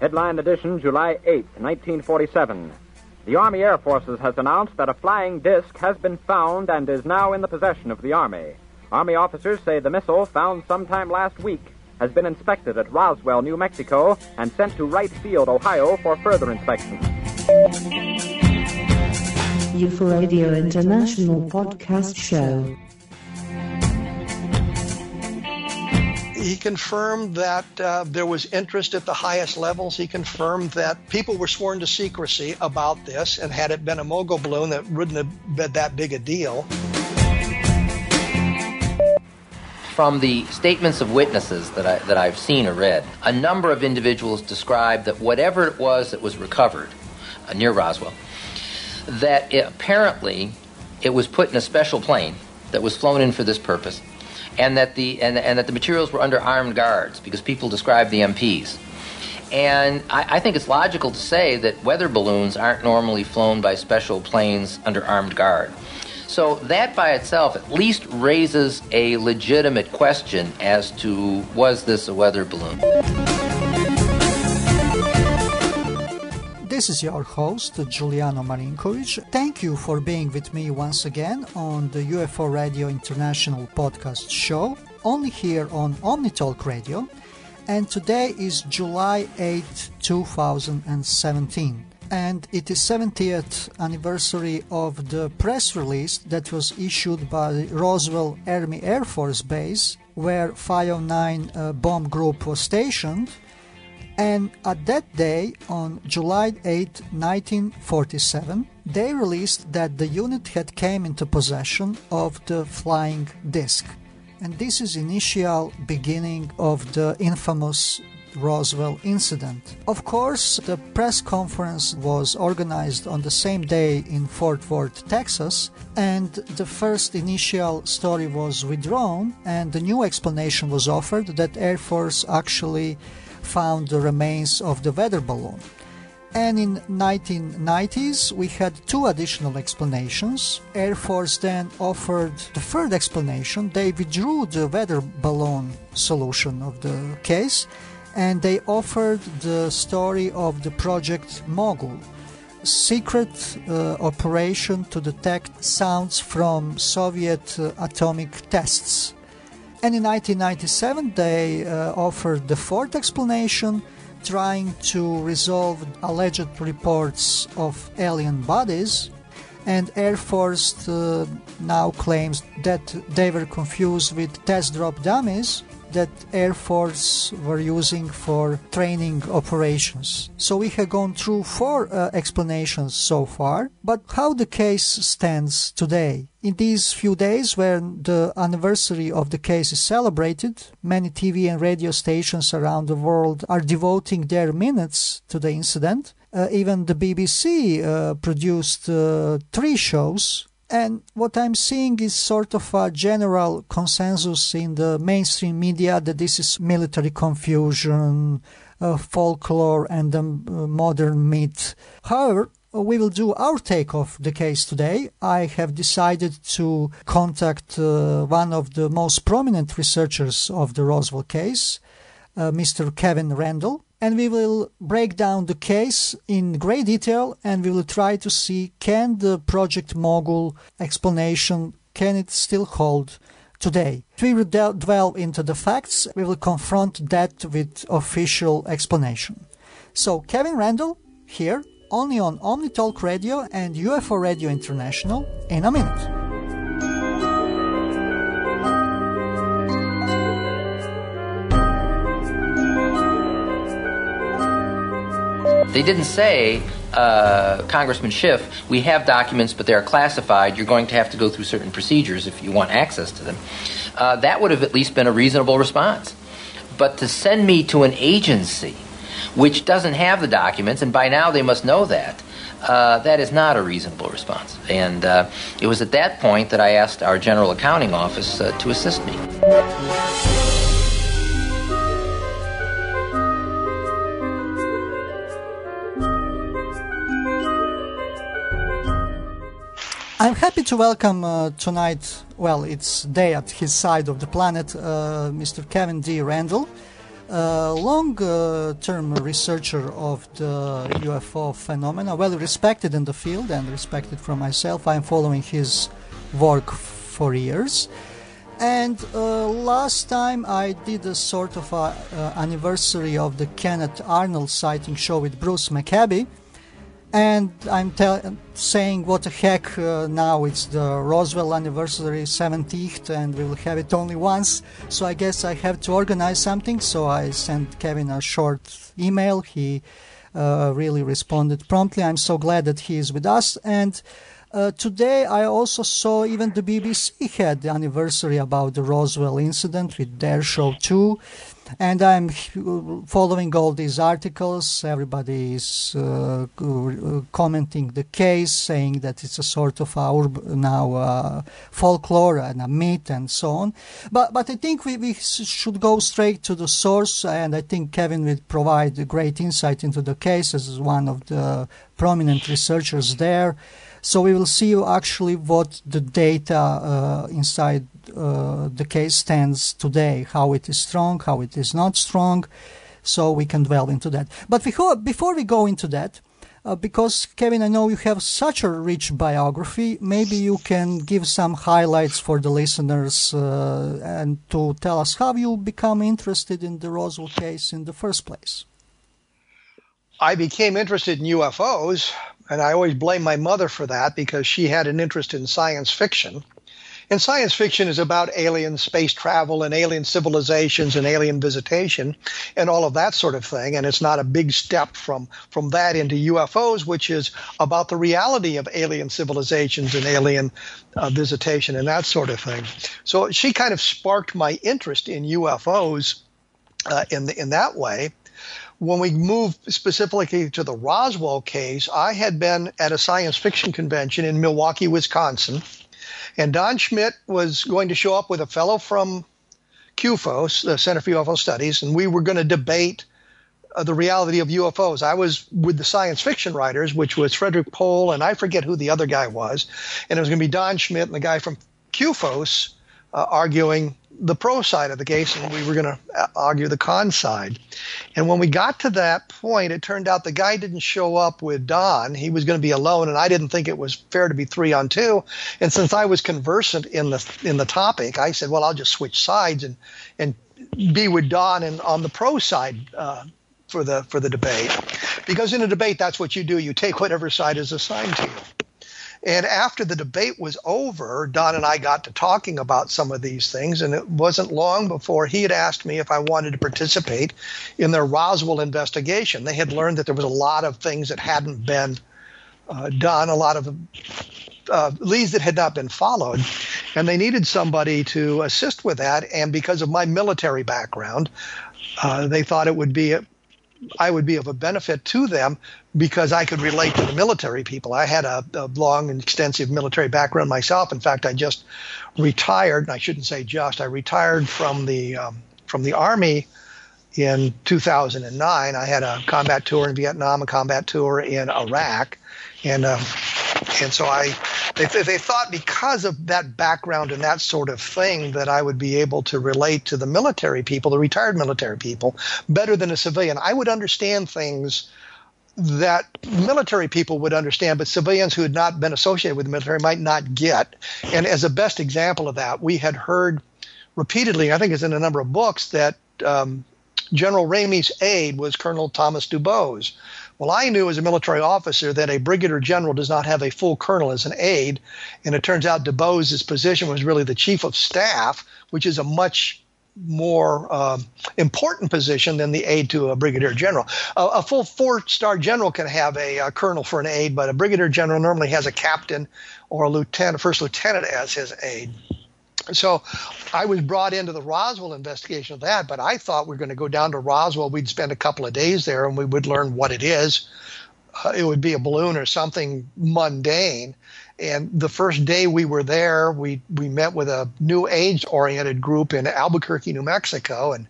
Headline edition, July 8, 1947. The Army Air Forces has announced that a flying disc has been found and is now in the possession of the Army. Army officers say the missile, found sometime last week, has been inspected at Roswell, New Mexico, and sent to Wright Field, Ohio, for further inspection. UFO Radio International Podcast Show. He confirmed that uh, there was interest at the highest levels. He confirmed that people were sworn to secrecy about this, and had it been a mogul balloon, that wouldn't have been that big a deal. From the statements of witnesses that, I, that I've seen or read, a number of individuals described that whatever it was that was recovered uh, near Roswell, that it, apparently it was put in a special plane that was flown in for this purpose and that the and, and that the materials were under armed guards because people described the MPs. And I, I, think it's logical to say that weather balloons aren't normally flown by special planes under armed guard. So that by itself at least raises a legitimate question as to was this a weather balloon? This is your host, Giuliano Marinkovic. Thank you for being with me once again on the UFO Radio International podcast show, only here on Omnitalk Radio. And today is July 8, 2017. And it is 70th anniversary of the press release that was issued by Roswell Army Air Force Base, where 509 uh, bomb group was stationed and at that day, on July 8, 1947, they released that the unit had came into possession of the flying disc. And this is initial beginning of the infamous Roswell incident. Of course, the press conference was organized on the same day in Fort Worth, Texas, and the first initial story was withdrawn, and the new explanation was offered that Air Force actually found the remains of the weather balloon. And in 1990s, we had two additional explanations. Air Force then offered the third explanation. They withdrew the weather balloon solution of the case, and they offered the story of the Project Mogul, secret uh, operation to detect sounds from Soviet uh, atomic tests. And in 1997, they uh, offered the fourth explanation, trying to resolve alleged reports of alien bodies. And Air Force uh, now claims that they were confused with test drop dummies that Air Force were using for training operations. So we have gone through four uh, explanations so far, but how the case stands today? In these few days when the anniversary of the case is celebrated, many TV and radio stations around the world are devoting their minutes to the incident. Uh, even the BBC uh, produced uh, three shows and what I'm seeing is sort of a general consensus in the mainstream media that this is military confusion, uh, folklore, and a uh, modern myth. However, we will do our take of the case today. I have decided to contact uh, one of the most prominent researchers of the Roswell case, uh, Mr. Kevin Randle, and we will break down the case in great detail and we will try to see can the project mogul explanation can it still hold today we will delve into the facts we will confront that with official explanation so kevin Randle here only on omnitalk radio and ufo radio international in a minute They didn't say, uh, Congressman Schiff, we have documents, but they're classified. You're going to have to go through certain procedures if you want access to them. Uh, that would have at least been a reasonable response. But to send me to an agency which doesn't have the documents, and by now they must know that, uh, that is not a reasonable response. And uh, it was at that point that I asked our General Accounting Office uh, to assist me. I'm happy to welcome uh, tonight, well, it's day at his side of the planet, uh, Mr. Kevin D. Randle, a long-term researcher of the UFO phenomena, well respected in the field and respected from myself. I'm following his work for years. And uh, last time I did a sort of a, uh, anniversary of the Kenneth Arnold sighting show with Bruce Maccabee and I'm saying what the heck uh, now it's the Roswell anniversary 70th and we will have it only once. So I guess I have to organize something. So I sent Kevin a short email. He uh, really responded promptly. I'm so glad that he is with us. And uh, today I also saw even the BBC had the anniversary about the Roswell incident with their show too and I'm following all these articles. Everybody is uh, commenting the case, saying that it's a sort of our now uh, folklore and a myth and so on. But but I think we, we should go straight to the source, and I think Kevin will provide great insight into the case as one of the prominent researchers there. So we will see actually what the data uh, inside the case stands today, how it is strong, how it is not strong. So we can delve into that. But before, before we go into that, uh, because Kevin, I know you have such a rich biography. Maybe you can give some highlights for the listeners uh, and to tell us how you become interested in the Roswell case in the first place. I became interested in UFOs, and I always blame my mother for that because she had an interest in science fiction. And science fiction is about alien space travel and alien civilizations and alien visitation and all of that sort of thing. And it's not a big step from, from that into UFOs, which is about the reality of alien civilizations and alien uh, visitation and that sort of thing. So she kind of sparked my interest in UFOs uh, in, the, in that way when we moved specifically to the Roswell case, I had been at a science fiction convention in Milwaukee, Wisconsin, and Don Schmitt was going to show up with a fellow from CUFOS, the Center for UFO Studies, and we were going to debate uh, the reality of UFOs. I was with the science fiction writers, which was Frederick Pohl, and I forget who the other guy was. And it was going to be Don Schmitt and the guy from CUFOS uh, arguing the pro side of the case and we were going to uh, argue the con side. And when we got to that point, it turned out the guy didn't show up with Don. He was going to be alone, and I didn't think it was fair to be three on two. And since I was conversant in the in the topic, I said, well, I'll just switch sides and and be with Don and on the pro side. Uh, for the for the debate, because in a debate that's what you do. You take whatever side is assigned to you. And after the debate was over, Don and I got to talking about some of these things, and it wasn't long before he had asked me if I wanted to participate in their Roswell investigation. They had learned that there was a lot of things that hadn't been uh, done, a lot of uh, leads that had not been followed, and they needed somebody to assist with that. And because of my military background, uh, they thought it would be I would be of a benefit to them because I could relate to the military people. I had a, a, long and extensive military background myself. In fact, I just retired, and I shouldn't say just, I retired from the um, from the army in 2009. I had a combat tour in Vietnam, a combat tour in Iraq, and um, and so I they, they thought because of that background and that sort of thing that I would be able to relate to the military people, the retired military people, better than a civilian. I would understand things that military people would understand, but civilians who had not been associated with the military might not get. And as a best example of that, we had heard repeatedly, I think it's in a number of books, that um, General Ramey's aide was Colonel Thomas Dubose. Well, I knew as a military officer that a brigadier general does not have a full colonel as an aide, and it turns out Dubose's position was really the chief of staff, which is a much more uh, important position than the aide to a brigadier general. A, full four-star general can have a, a, colonel for an aide, but a brigadier general normally has a captain or a lieutenant, a first lieutenant as his aide. So I was brought into the Roswell investigation of that, but I thought we are going to go down to Roswell. We'd spend a couple of days there and we would learn what it is. Uh, it would be a balloon or something mundane. And the first day we were there, we, we met with a new age oriented group in Albuquerque, New Mexico. And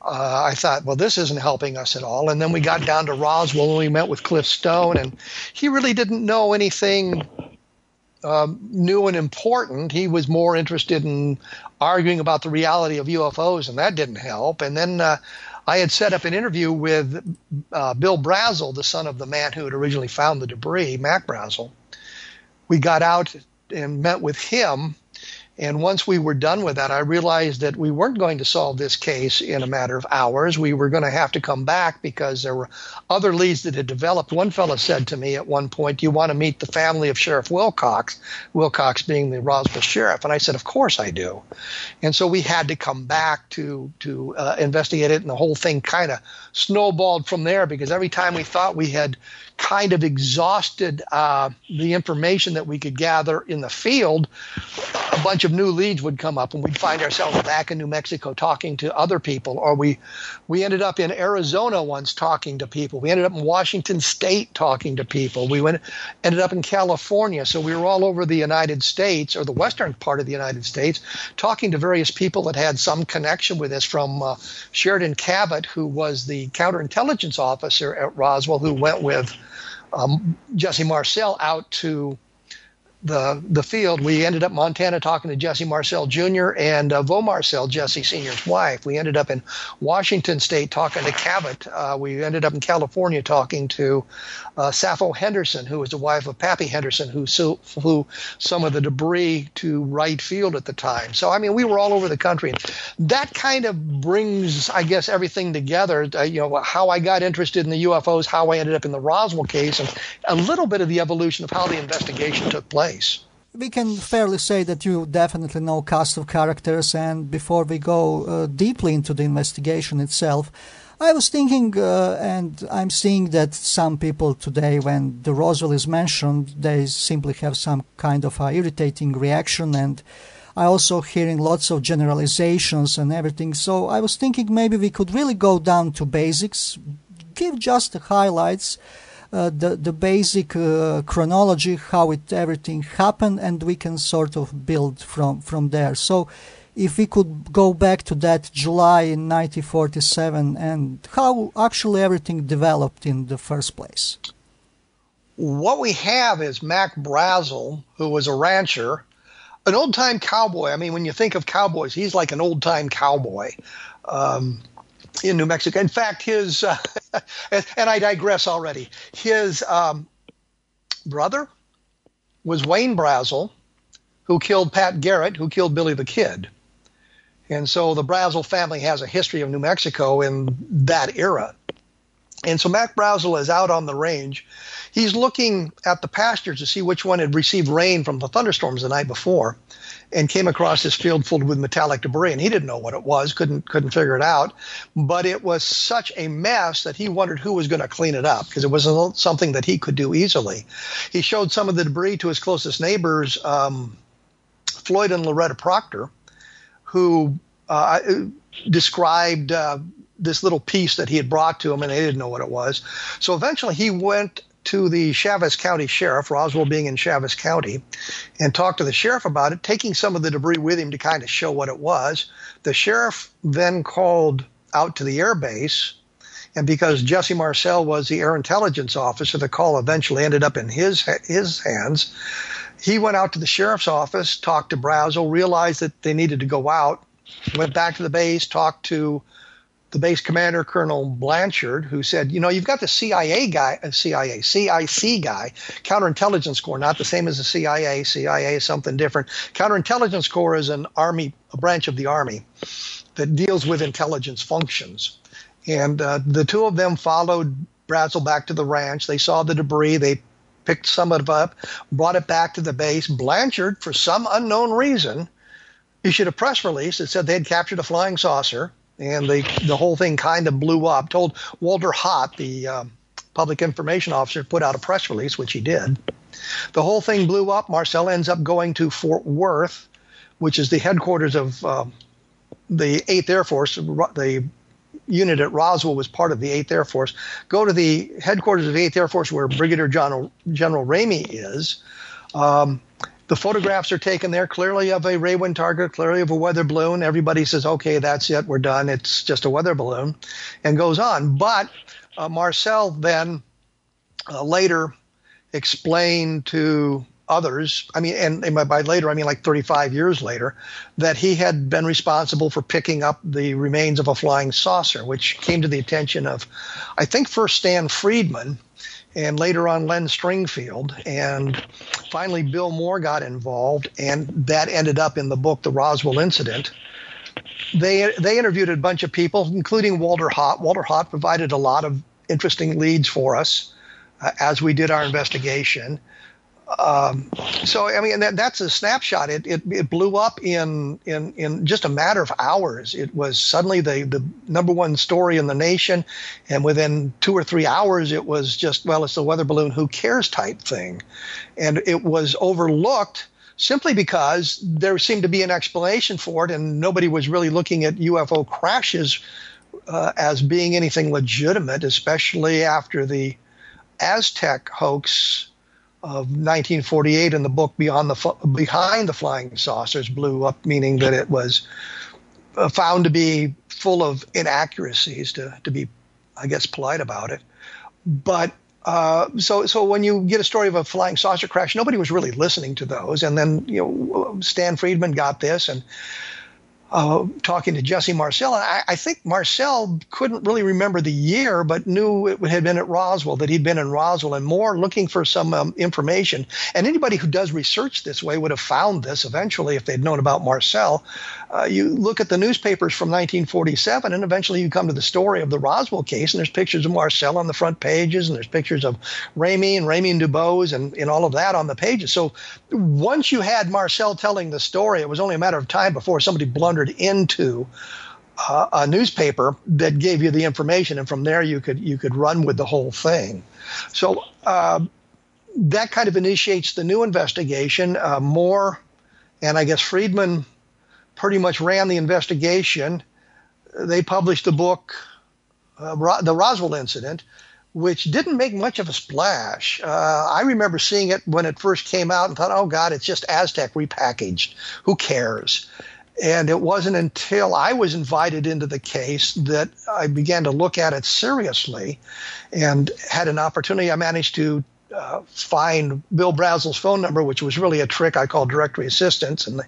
uh, I thought, well, this isn't helping us at all. And then we got down to Roswell and we met with Cliff Stone, and he really didn't know anything um, new and important. He was more interested in arguing about the reality of UFOs, and that didn't help. And then uh, I had set up an interview with uh, Bill Brazel, the son of the man who had originally found the debris, Mac Brazel. We got out and met with him and once we were done with that, I realized that we weren't going to solve this case in a matter of hours. We were going to have to come back because there were other leads that had developed. One fellow said to me at one point, Do you want to meet the family of Sheriff Wilcox? Wilcox being the Roswell sheriff. And I said, Of course I do. And so we had to come back to, to uh, investigate it. And the whole thing kind of snowballed from there because every time we thought we had kind of exhausted uh, the information that we could gather in the field, a bunch of new leads would come up, and we'd find ourselves back in New Mexico talking to other people, or we we ended up in Arizona once talking to people. We ended up in Washington State talking to people. We went ended up in California, so we were all over the United States or the western part of the United States, talking to various people that had some connection with this. From uh, Sheridan Cavitt, who was the counterintelligence officer at Roswell, who went with um, Jesse Marcel out to the the field. We ended up Montana talking to Jesse Marcel Jr. and uh, Vo Marcel, Jesse Sr.'s wife. We ended up in Washington State talking to Cavitt. Uh, we ended up in California talking to uh, Sappho Henderson, who was the wife of Pappy Henderson, who flew some of the debris to Wright Field at the time. So I mean, we were all over the country. That kind of brings, I guess, everything together. Uh, you know, how I got interested in the UFOs, how I ended up in the Roswell case, and a little bit of the evolution of how the investigation took place place. We can fairly say that you definitely know cast of characters, and before we go uh, deeply into the investigation itself, I was thinking, uh, and I'm seeing that some people today, when the Roswell is mentioned, they simply have some kind of irritating reaction, and I also hearing lots of generalizations and everything. So I was thinking maybe we could really go down to basics, give just the highlights uh, the the basic uh, chronology, how it everything happened, and we can sort of build from from there. So, if we could go back to that July in 1947 and how actually everything developed in the first place. What we have is Mac Brazel, who was a rancher, an old time cowboy. I mean, when you think of cowboys, he's like an old time cowboy. Um, in New Mexico. In fact, his uh, and I digress already. His um, brother was Wayne Brazel, who killed Pat Garrett, who killed Billy the Kid. And so the Brazel family has a history of New Mexico in that era. And so Mac Brazel is out on the range. He's looking at the pastures to see which one had received rain from the thunderstorms the night before and came across this field filled with metallic debris and he didn't know what it was couldn't couldn't figure it out but it was such a mess that he wondered who was going to clean it up because it wasn't something that he could do easily he showed some of the debris to his closest neighbors um, floyd and loretta proctor who uh, described uh, this little piece that he had brought to him and they didn't know what it was so eventually he went to the Chaves County Sheriff, Roswell being in Chaves County, and talked to the sheriff about it, taking some of the debris with him to kind of show what it was. The sheriff then called out to the air base, and because Jesse Marcel was the air intelligence officer, the call eventually ended up in his his hands. He went out to the sheriff's office, talked to Brazel, realized that they needed to go out, went back to the base, talked to the base commander, Colonel Blanchard, who said, you know, you've got the CIA guy, uh, CIA, CIC guy, counterintelligence corps, not the same as the CIA. CIA is something different. Counterintelligence corps is an army, a branch of the army that deals with intelligence functions. And uh, the two of them followed Brazel back to the ranch. They saw the debris. They picked some of it up, brought it back to the base. Blanchard, for some unknown reason, issued a press release that said they had captured a flying saucer and the the whole thing kind of blew up. Told Walter Haut, the uh, public information officer, put out a press release, which he did. The whole thing blew up. Marcel ends up going to Fort Worth, which is the headquarters of uh, the Eighth Air Force. The unit at Roswell was part of the Eighth Air Force. Go to the headquarters of the Eighth Air Force, where Brigadier General General Ramey is. Um, the photographs are taken there clearly of a Rawin target, clearly of a weather balloon. Everybody says, okay, that's it, we're done. It's just a weather balloon, and goes on. But uh, Marcel then uh, later explained to others, I mean, and, and by later, I mean like 35 years later, that he had been responsible for picking up the remains of a flying saucer, which came to the attention of, I think, first Stan Friedman and later on Len Stringfield. And finally, Bill Moore got involved, and that ended up in the book, The Roswell Incident. They, they interviewed a bunch of people, including Walter Haut. Walter Haut provided a lot of interesting leads for us uh, as we did our investigation. Um, so I mean that, that's a snapshot. It, it, it blew up in, in in just a matter of hours. It was suddenly the the number one story in the nation, and within two or three hours, it was just well, it's the weather balloon. Who cares type thing, and it was overlooked simply because there seemed to be an explanation for it, and nobody was really looking at UFO crashes uh, as being anything legitimate, especially after the Aztec hoax of 1948 in the book Beyond the Behind the Flying Saucers blew up, meaning that it was uh, found to be full of inaccuracies, to to be, I guess, polite about it. But uh, so so when you get a story of a flying saucer crash, nobody was really listening to those. And then you know Stan Friedman got this, and uh, talking to Jesse Marcel. I, I, think Marcel couldn't really remember the year, but knew it had been at Roswell, that he'd been in Roswell, and more looking for some um, information. And anybody who does research this way would have found this eventually if they'd known about Marcel. Uh, you look at the newspapers from 1947, and eventually you come to the story of the Roswell case, and there's pictures of Marcel on the front pages, and there's pictures of Ramey and Ramey and DuBose and, and all of that on the pages. So once you had Marcel telling the story, it was only a matter of time before somebody blundered into uh, a newspaper that gave you the information, and from there you could you could run with the whole thing. So uh, that kind of initiates the new investigation. Uh, Moore and I guess Friedman pretty much ran the investigation. They published the book, uh, The Roswell Incident, which didn't make much of a splash. Uh, I remember seeing it when it first came out and thought, oh, God, it's just Aztec repackaged. Who cares? And it wasn't until I was invited into the case that I began to look at it seriously and had an opportunity. I managed to uh, find Bill Brazel's phone number, which was really a trick I called directory assistance. And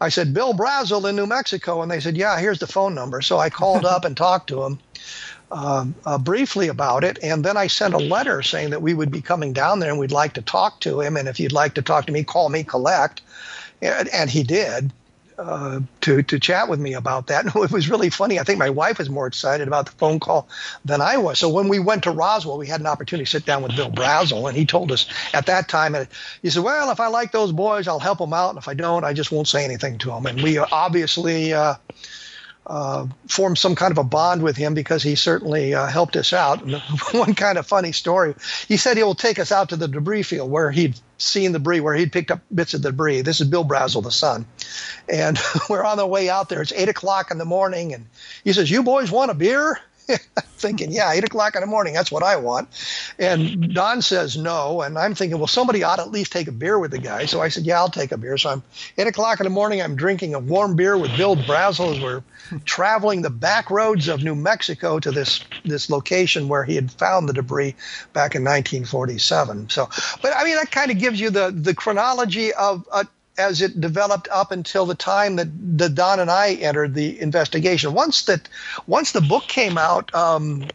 I said, Bill Brazel in New Mexico. And they said, Yeah, here's the phone number. So I called up and talked to him. Uh, uh, briefly about it, and then I sent a letter saying that we would be coming down there and we'd like to talk to him. And if you'd like to talk to me, call me collect. And, and he did uh, to to chat with me about that. And it was really funny. I think my wife was more excited about the phone call than I was. So when we went to Roswell, we had an opportunity to sit down with Bill Brazel, and he told us at that time, and he said, "Well, if I like those boys, I'll help them out, and if I don't, I just won't say anything to them." And we obviously. Uh, uh, formed some kind of a bond with him because he certainly uh, helped us out. One kind of funny story, he said he will take us out to the debris field where he'd seen the debris, where he'd picked up bits of debris. This is Bill Brazel, the son. And we're on the way out there. It's 8 o'clock in the morning. And he says, You boys want a beer? thinking, yeah, eight o'clock in the morning, that's what I want. And Don says no. And I'm thinking, well, somebody ought to at least take a beer with the guy. So I said, yeah, I'll take a beer. So I'm eight o'clock in the morning, I'm drinking a warm beer with Bill Brazel as we're traveling the back roads of New Mexico to this, this location where he had found the debris back in 1947. So, but I mean, that kind of gives you the, the chronology of, uh, as it developed up until the time that, that Don and I entered the investigation. Once that once the book came out, um,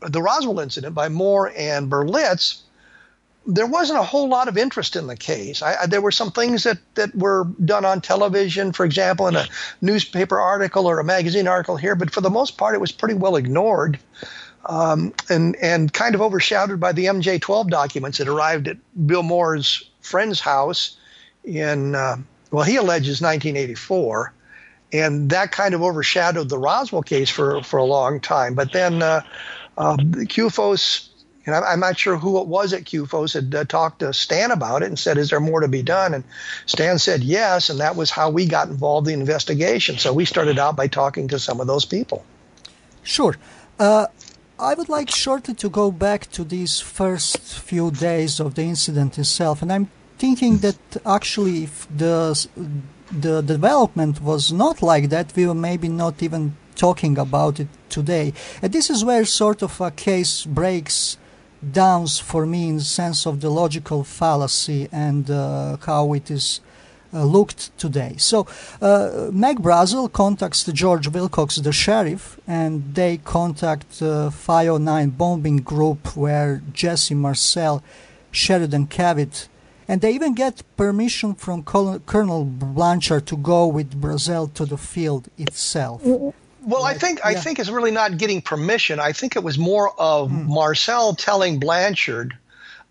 the Roswell incident by Moore and Berlitz, there wasn't a whole lot of interest in the case. I, I, there were some things that, that were done on television, for example, in a newspaper article or a magazine article here, but for the most part, it was pretty well ignored. Um, and and kind of overshadowed by the MJ12 documents that arrived at Bill Moore's friend's house in, uh, well, he alleges 1984. And that kind of overshadowed the Roswell case for, for a long time. But then uh, uh, CUFOS, and I'm not sure who it was at CUFOS, had uh, talked to Stan about it and said, Is there more to be done? And Stan said yes. And that was how we got involved in the investigation. So we started out by talking to some of those people. Sure. Uh, I would like shortly to go back to these first few days of the incident itself. And I'm thinking that actually if the the development was not like that, we were maybe not even talking about it today. And this is where sort of a case breaks downs for me in the sense of the logical fallacy and uh, how it is uh, looked today. So uh, Mac Brazel contacts George Wilcox, the sheriff, and they contact uh, 509 bombing group where Jesse Marcel, Sheridan Cavitt, and they even get permission from Colonel Blanchard to go with Brazel to the field itself. Well, I think yeah. I think it's really not getting permission. I think it was more of mm. Marcel telling Blanchard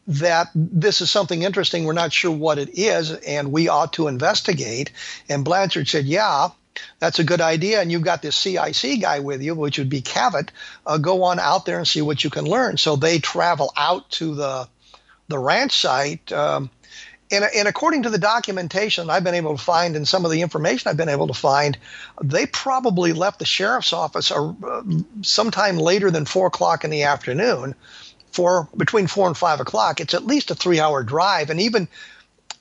that this is something interesting. We're not sure what it is, and we ought to investigate. And Blanchard said, "Yeah, that's a good idea. And you've got this CIC guy with you, which would be Cavitt. Uh, go on out there and see what you can learn." So they travel out to the the ranch site. Um, and, and, according to the documentation I've been able to find and some of the information I've been able to find, they probably left the sheriff's office uh, sometime later than four o'clock in the afternoon, for between four and five o'clock. It's at least a three-hour drive, and even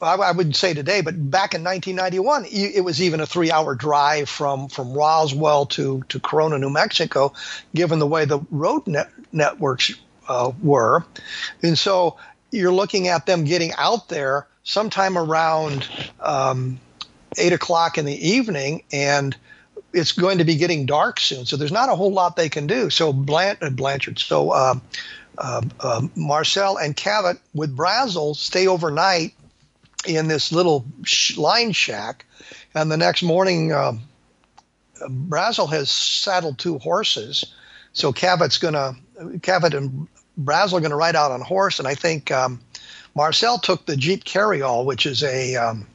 I, I wouldn't say today, but back in 1991, it was even a three-hour drive from from Roswell to to Corona, New Mexico, given the way the road net, networks uh, were, and so you're looking at them getting out there sometime around um, eight o'clock in the evening, and it's going to be getting dark soon. So there's not a whole lot they can do. So Blanch- uh, Blanchard, so uh, uh, uh, Marcel and Cavitt with Brazel stay overnight in this little sh- line shack, and the next morning, Brazel has saddled two horses. So Cavitt's gonna Cavitt and Brazel are going to ride out on horse, and I think um, Marcel took the Jeep Carryall, which is a um,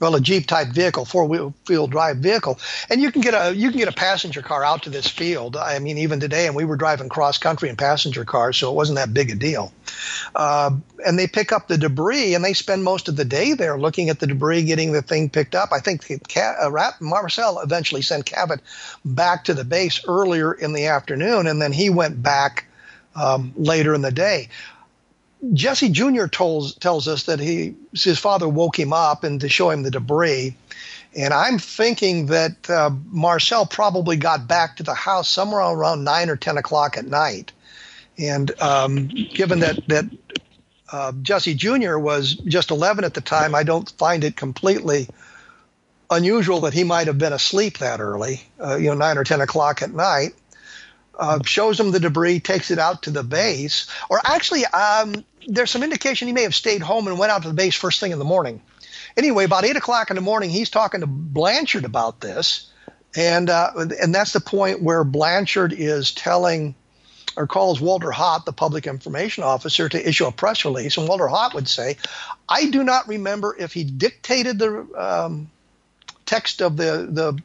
well a Jeep type vehicle, four wheel drive vehicle, and you can get a you can get a passenger car out to this field. I mean, even today, and we were driving cross country in passenger cars, so it wasn't that big a deal. Uh, and they pick up the debris, and they spend most of the day there looking at the debris, getting the thing picked up. I think uh, Marcel eventually sent Cavitt back to the base earlier in the afternoon, and then he went back um, later in the day. Jesse Jr. tells tells us that he his father woke him up and to show him the debris. And I'm thinking that uh, Marcel probably got back to the house somewhere around nine or ten o'clock at night. And um, given that that uh, Jesse Jr. was just 11 at the time, I don't find it completely unusual that he might have been asleep that early, uh, you know, nine or ten o'clock at night uh, shows him the debris, takes it out to the base. Or actually, um, there's some indication he may have stayed home and went out to the base first thing in the morning. Anyway, about eight o'clock in the morning, he's talking to Blanchard about this, and uh, and that's the point where Blanchard is telling or calls Walter Haut, the public information officer, to issue a press release. And Walter Haut would say, I do not remember if he dictated the um, text of the, the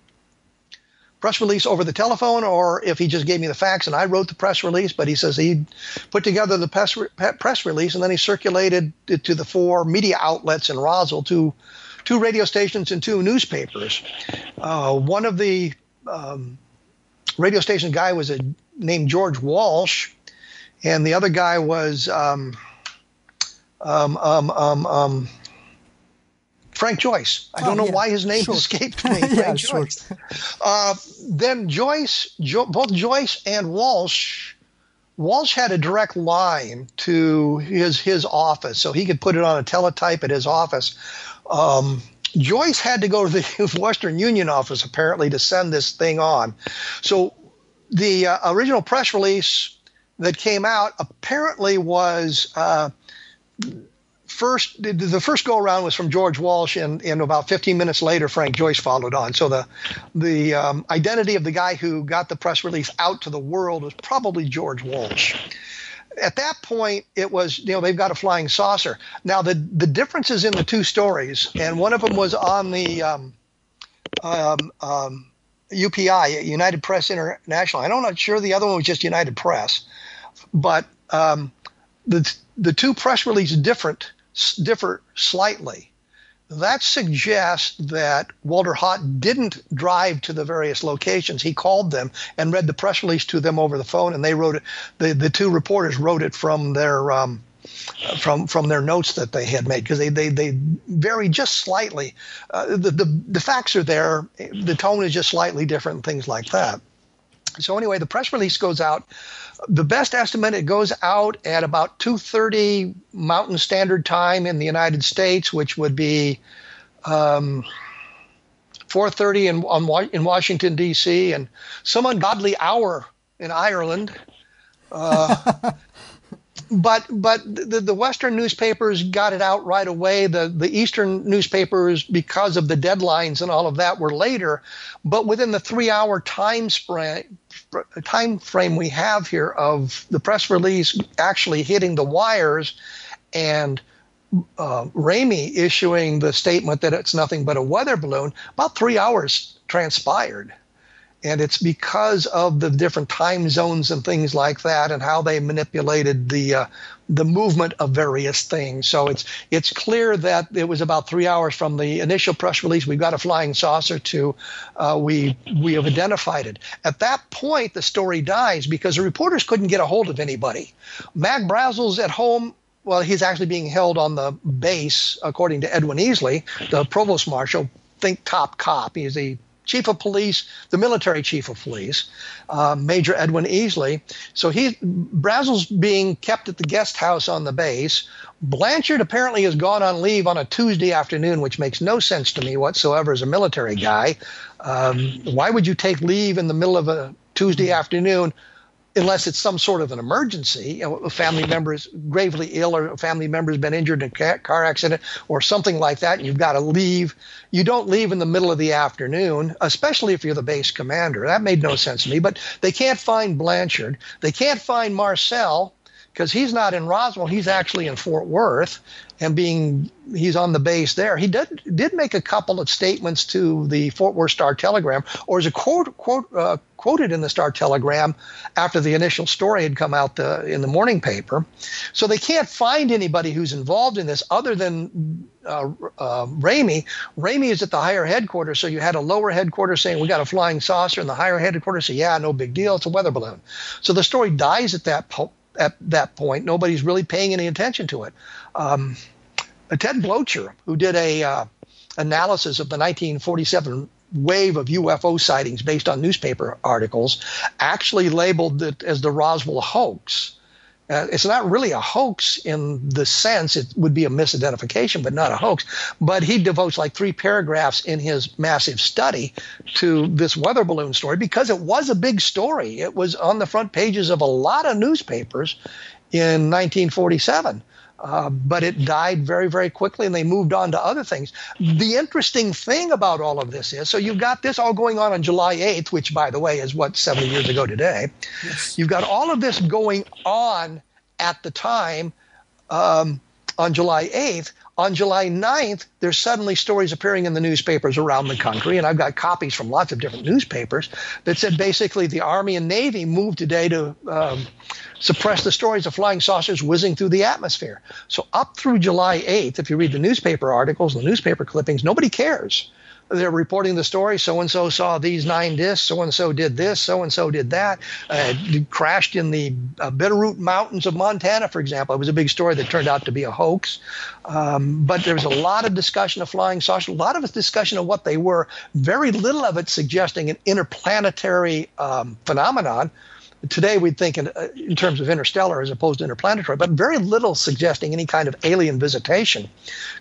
press release over the telephone or if he just gave me the facts and I wrote the press release. But he says he put together the press, press release and then he circulated it to the four media outlets in Roswell, two, two radio stations and two newspapers. Uh, one of the um, radio station guy was a, named George Walsh, and the other guy was um, um, um, um, um Frank Joyce. I don't oh, know yeah. why his name sure. escaped me. Frank yeah, Joyce. Sure. Uh, then Joyce, jo- both Joyce and Walsh, Walsh had a direct line to his his office, so he could put it on a teletype at his office. Um, Joyce had to go to the Western Union office apparently to send this thing on. So the uh, original press release that came out apparently was. Uh, first the first go around was from George Walsh, and, and about 15 minutes later, Frank Joyce followed on. So the the um, identity of the guy who got the press release out to the world was probably George Walsh. At that point, it was you know they've got a flying saucer. Now the the differences in the two stories, and one of them was on the um, um, um, UPI, United Press International. I'm not sure the other one was just United Press, but um, the the two press releases different differ slightly. That suggests that Walter Haut didn't drive to the various locations. He called them and read the press release to them over the phone, and they wrote it. The, the two reporters wrote it from their um, from from their notes that they had made because they, they they vary just slightly. Uh, the, the the facts are there. The tone is just slightly different. Things like that. So anyway, the press release goes out. The best estimate it goes out at about 2:30 Mountain Standard Time in the United States, which would be um, 4:30 in on, in Washington D.C. and some ungodly hour in Ireland. Uh, but but the, the Western newspapers got it out right away. The the Eastern newspapers, because of the deadlines and all of that, were later. But within the three hour time frame time frame we have here of the press release actually hitting the wires and uh, Ramey issuing the statement that it's nothing but a weather balloon, about three hours transpired and it's because of the different time zones and things like that, and how they manipulated the uh, the movement of various things. So it's it's clear that it was about three hours from the initial press release. We've got a flying saucer to uh, we we have identified it. At that point, the story dies because the reporters couldn't get a hold of anybody. Mac Brazel's at home well, he's actually being held on the base, according to Edwin Easley, the provost marshal, think top cop. He's a chief of police, the military chief of police, uh, Major Edwin Easley. So he Brazel's being kept at the guest house on the base. Blanchard apparently has gone on leave on a Tuesday afternoon, which makes no sense to me whatsoever as a military guy. Um, why would you take leave in the middle of a Tuesday afternoon unless it's some sort of an emergency, a family member is gravely ill or a family member has been injured in a car accident or something like that, and you've got to leave. You don't leave in the middle of the afternoon, especially if you're the base commander. That made no sense to me. But they can't find Blanchard. They can't find Marcel because he's not in Roswell. He's actually in Fort Worth and being he's on the base there. He did did make a couple of statements to the Fort Worth Star Telegram, or is a quote quote uh, quoted in the Star Telegram after the initial story had come out the, in the morning paper. So they can't find anybody who's involved in this other than uh, uh, Ramey. Ramey is at the higher headquarters, so you had a lower headquarters saying we got a flying saucer, and the higher headquarters say, yeah, no big deal, it's a weather balloon. So the story dies at that at that point. Nobody's really paying any attention to it. Um, Ted Bloecher, who did a uh, analysis of the 1947 wave of UFO sightings based on newspaper articles, actually labeled it as the Roswell hoax. Uh, it's not really a hoax in the sense it would be a misidentification, but not a hoax. But he devotes like three paragraphs in his massive study to this weather balloon story because it was a big story. It was on the front pages of a lot of newspapers in 1947. Uh, but it died very, very quickly and they moved on to other things. The interesting thing about all of this is so you've got this all going on on July 8th, which, by the way, is what, 70 years ago today. Yes. You've got all of this going on at the time um, on July 8th. On July 9th, there's suddenly stories appearing in the newspapers around the country, and I've got copies from lots of different newspapers that said basically the Army and Navy moved today to um, suppress the stories of flying saucers whizzing through the atmosphere. So up through July 8th, if you read the newspaper articles, the newspaper clippings, nobody cares. They're reporting the story. So and so saw these nine discs. So and so did this. So and so did that. Uh, crashed in the uh, Bitterroot Mountains of Montana, for example. It was a big story that turned out to be a hoax. Um, but there was a lot of discussion of flying saucers, a lot of discussion of what they were. Very little of it suggesting an interplanetary um, phenomenon today we'd think in, uh, in, terms of interstellar as opposed to interplanetary, but very little suggesting any kind of alien visitation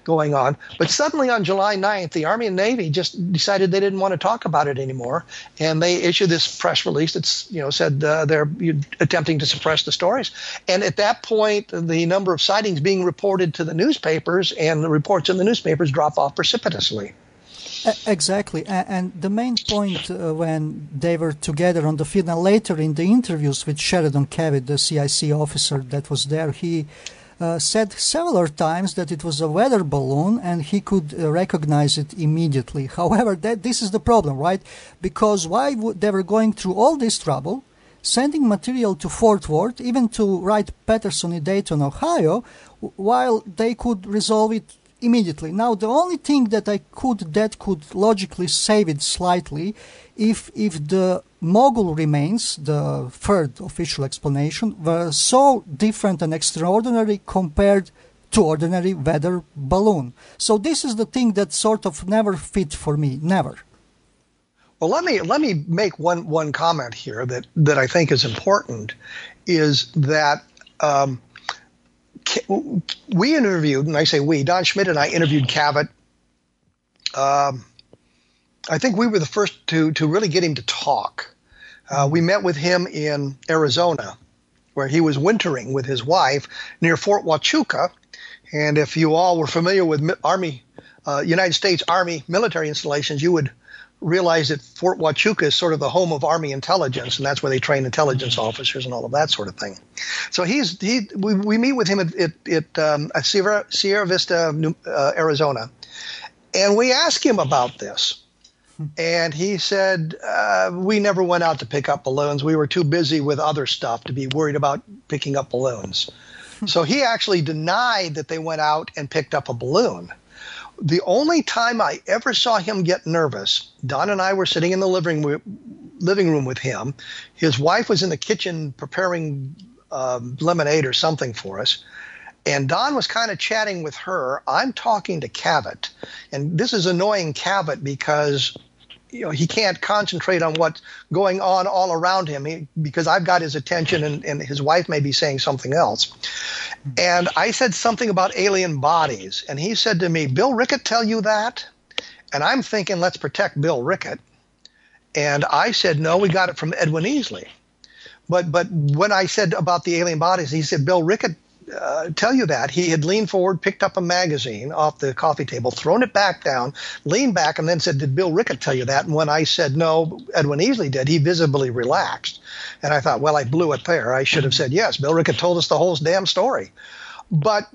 going on. But suddenly on July 9th, the Army and Navy just decided they didn't want to talk about it anymore, and they issued this press release that's you know said uh, they're attempting to suppress the stories. And at that point, the number of sightings being reported to the newspapers and the reports in the newspapers drop off precipitously. Exactly, and the main point uh, when they were together on the field, and later in the interviews with Sheridan Cavitt, the CIC officer that was there, he uh, said several times that it was a weather balloon and he could uh, recognize it immediately. However, that this is the problem, right? Because why would they were going through all this trouble, sending material to Fort Worth, even to Wright Patterson in Dayton, Ohio, while they could resolve it immediately. Now, the only thing that I could that could logically save it slightly, if if the mogul remains, the third official explanation, were so different and extraordinary compared to ordinary weather balloon. So this is the thing that sort of never fit for me, never. Well, let me let me make one one comment here that that I think is important is that um, we interviewed, and I say we, Don Schmitt and I interviewed Cavitt. Um, I think we were the first to to really get him to talk. Uh, we met with him in Arizona, where he was wintering with his wife near Fort Huachuca. And if you all were familiar with Army, uh, United States Army military installations, you would realize that Fort Huachuca is sort of the home of Army intelligence, and that's where they train intelligence officers and all of that sort of thing. So he's he we, we meet with him at at, at, um, at Sierra, Sierra Vista, New, uh, Arizona, and we ask him about this. And he said, uh, We never went out to pick up balloons. We were too busy with other stuff to be worried about picking up balloons. so he actually denied that they went out and picked up a balloon the only time I ever saw him get nervous, Don and I were sitting in the living room, living room with him. His wife was in the kitchen preparing um, lemonade or something for us. And Don was kind of chatting with her. I'm talking to Cavitt. And this is annoying Cavitt because you know he can't concentrate on what's going on all around him he, because I've got his attention and, and his wife may be saying something else. And I said something about alien bodies, and he said to me, "Bill Rickett tell you that?" And I'm thinking, let's protect Bill Rickett. And I said, no, we got it from Edwin Easley. But but when I said about the alien bodies, he said Bill Rickett uh, tell you that. He had leaned forward, picked up a magazine off the coffee table, thrown it back down, leaned back, and then said, Did Bill Rickett tell you that? And when I said no, Edwin Easley did, he visibly relaxed. And I thought, Well, I blew it there. I should have said, Yes, Bill Rickett told us the whole damn story. But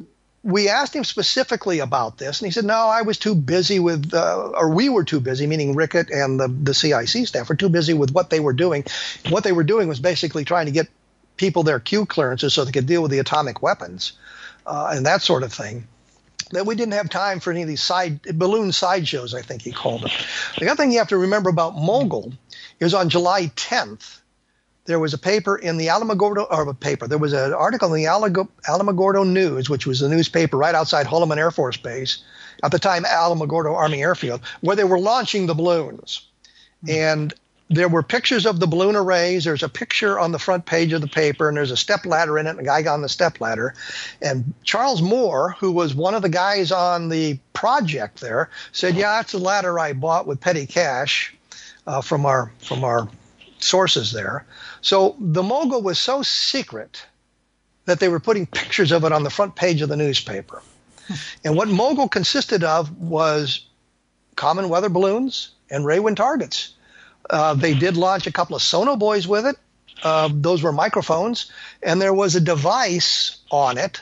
we asked him specifically about this, and he said, "No, I was too busy with, uh, or we were too busy, meaning Rickett and the the CIC staff were too busy with what they were doing. What they were doing was basically trying to get people their Q clearances so they could deal with the atomic weapons uh, and that sort of thing. That we didn't have time for any of these side balloon sideshows, I think he called them. The other thing you have to remember about Mogul is on July 10th, there was a paper in the Alamogordo, or a paper, there was an article in the Alamogordo News, which was a newspaper right outside Holloman Air Force Base, at the time Alamogordo Army Airfield, where they were launching the balloons. Mm-hmm. And there were pictures of the balloon arrays. There's a picture on the front page of the paper, and there's a step ladder in it, and a guy got on the step ladder. And Charles Moore, who was one of the guys on the project there, said, "Yeah, that's the ladder I bought with petty cash uh, from our from our sources there." So the mogul was so secret that they were putting pictures of it on the front page of the newspaper. and what mogul consisted of was common weather balloons and Rawin targets. Uh, they did launch a couple of sonobuoys with it. Uh, those were microphones, and there was a device on it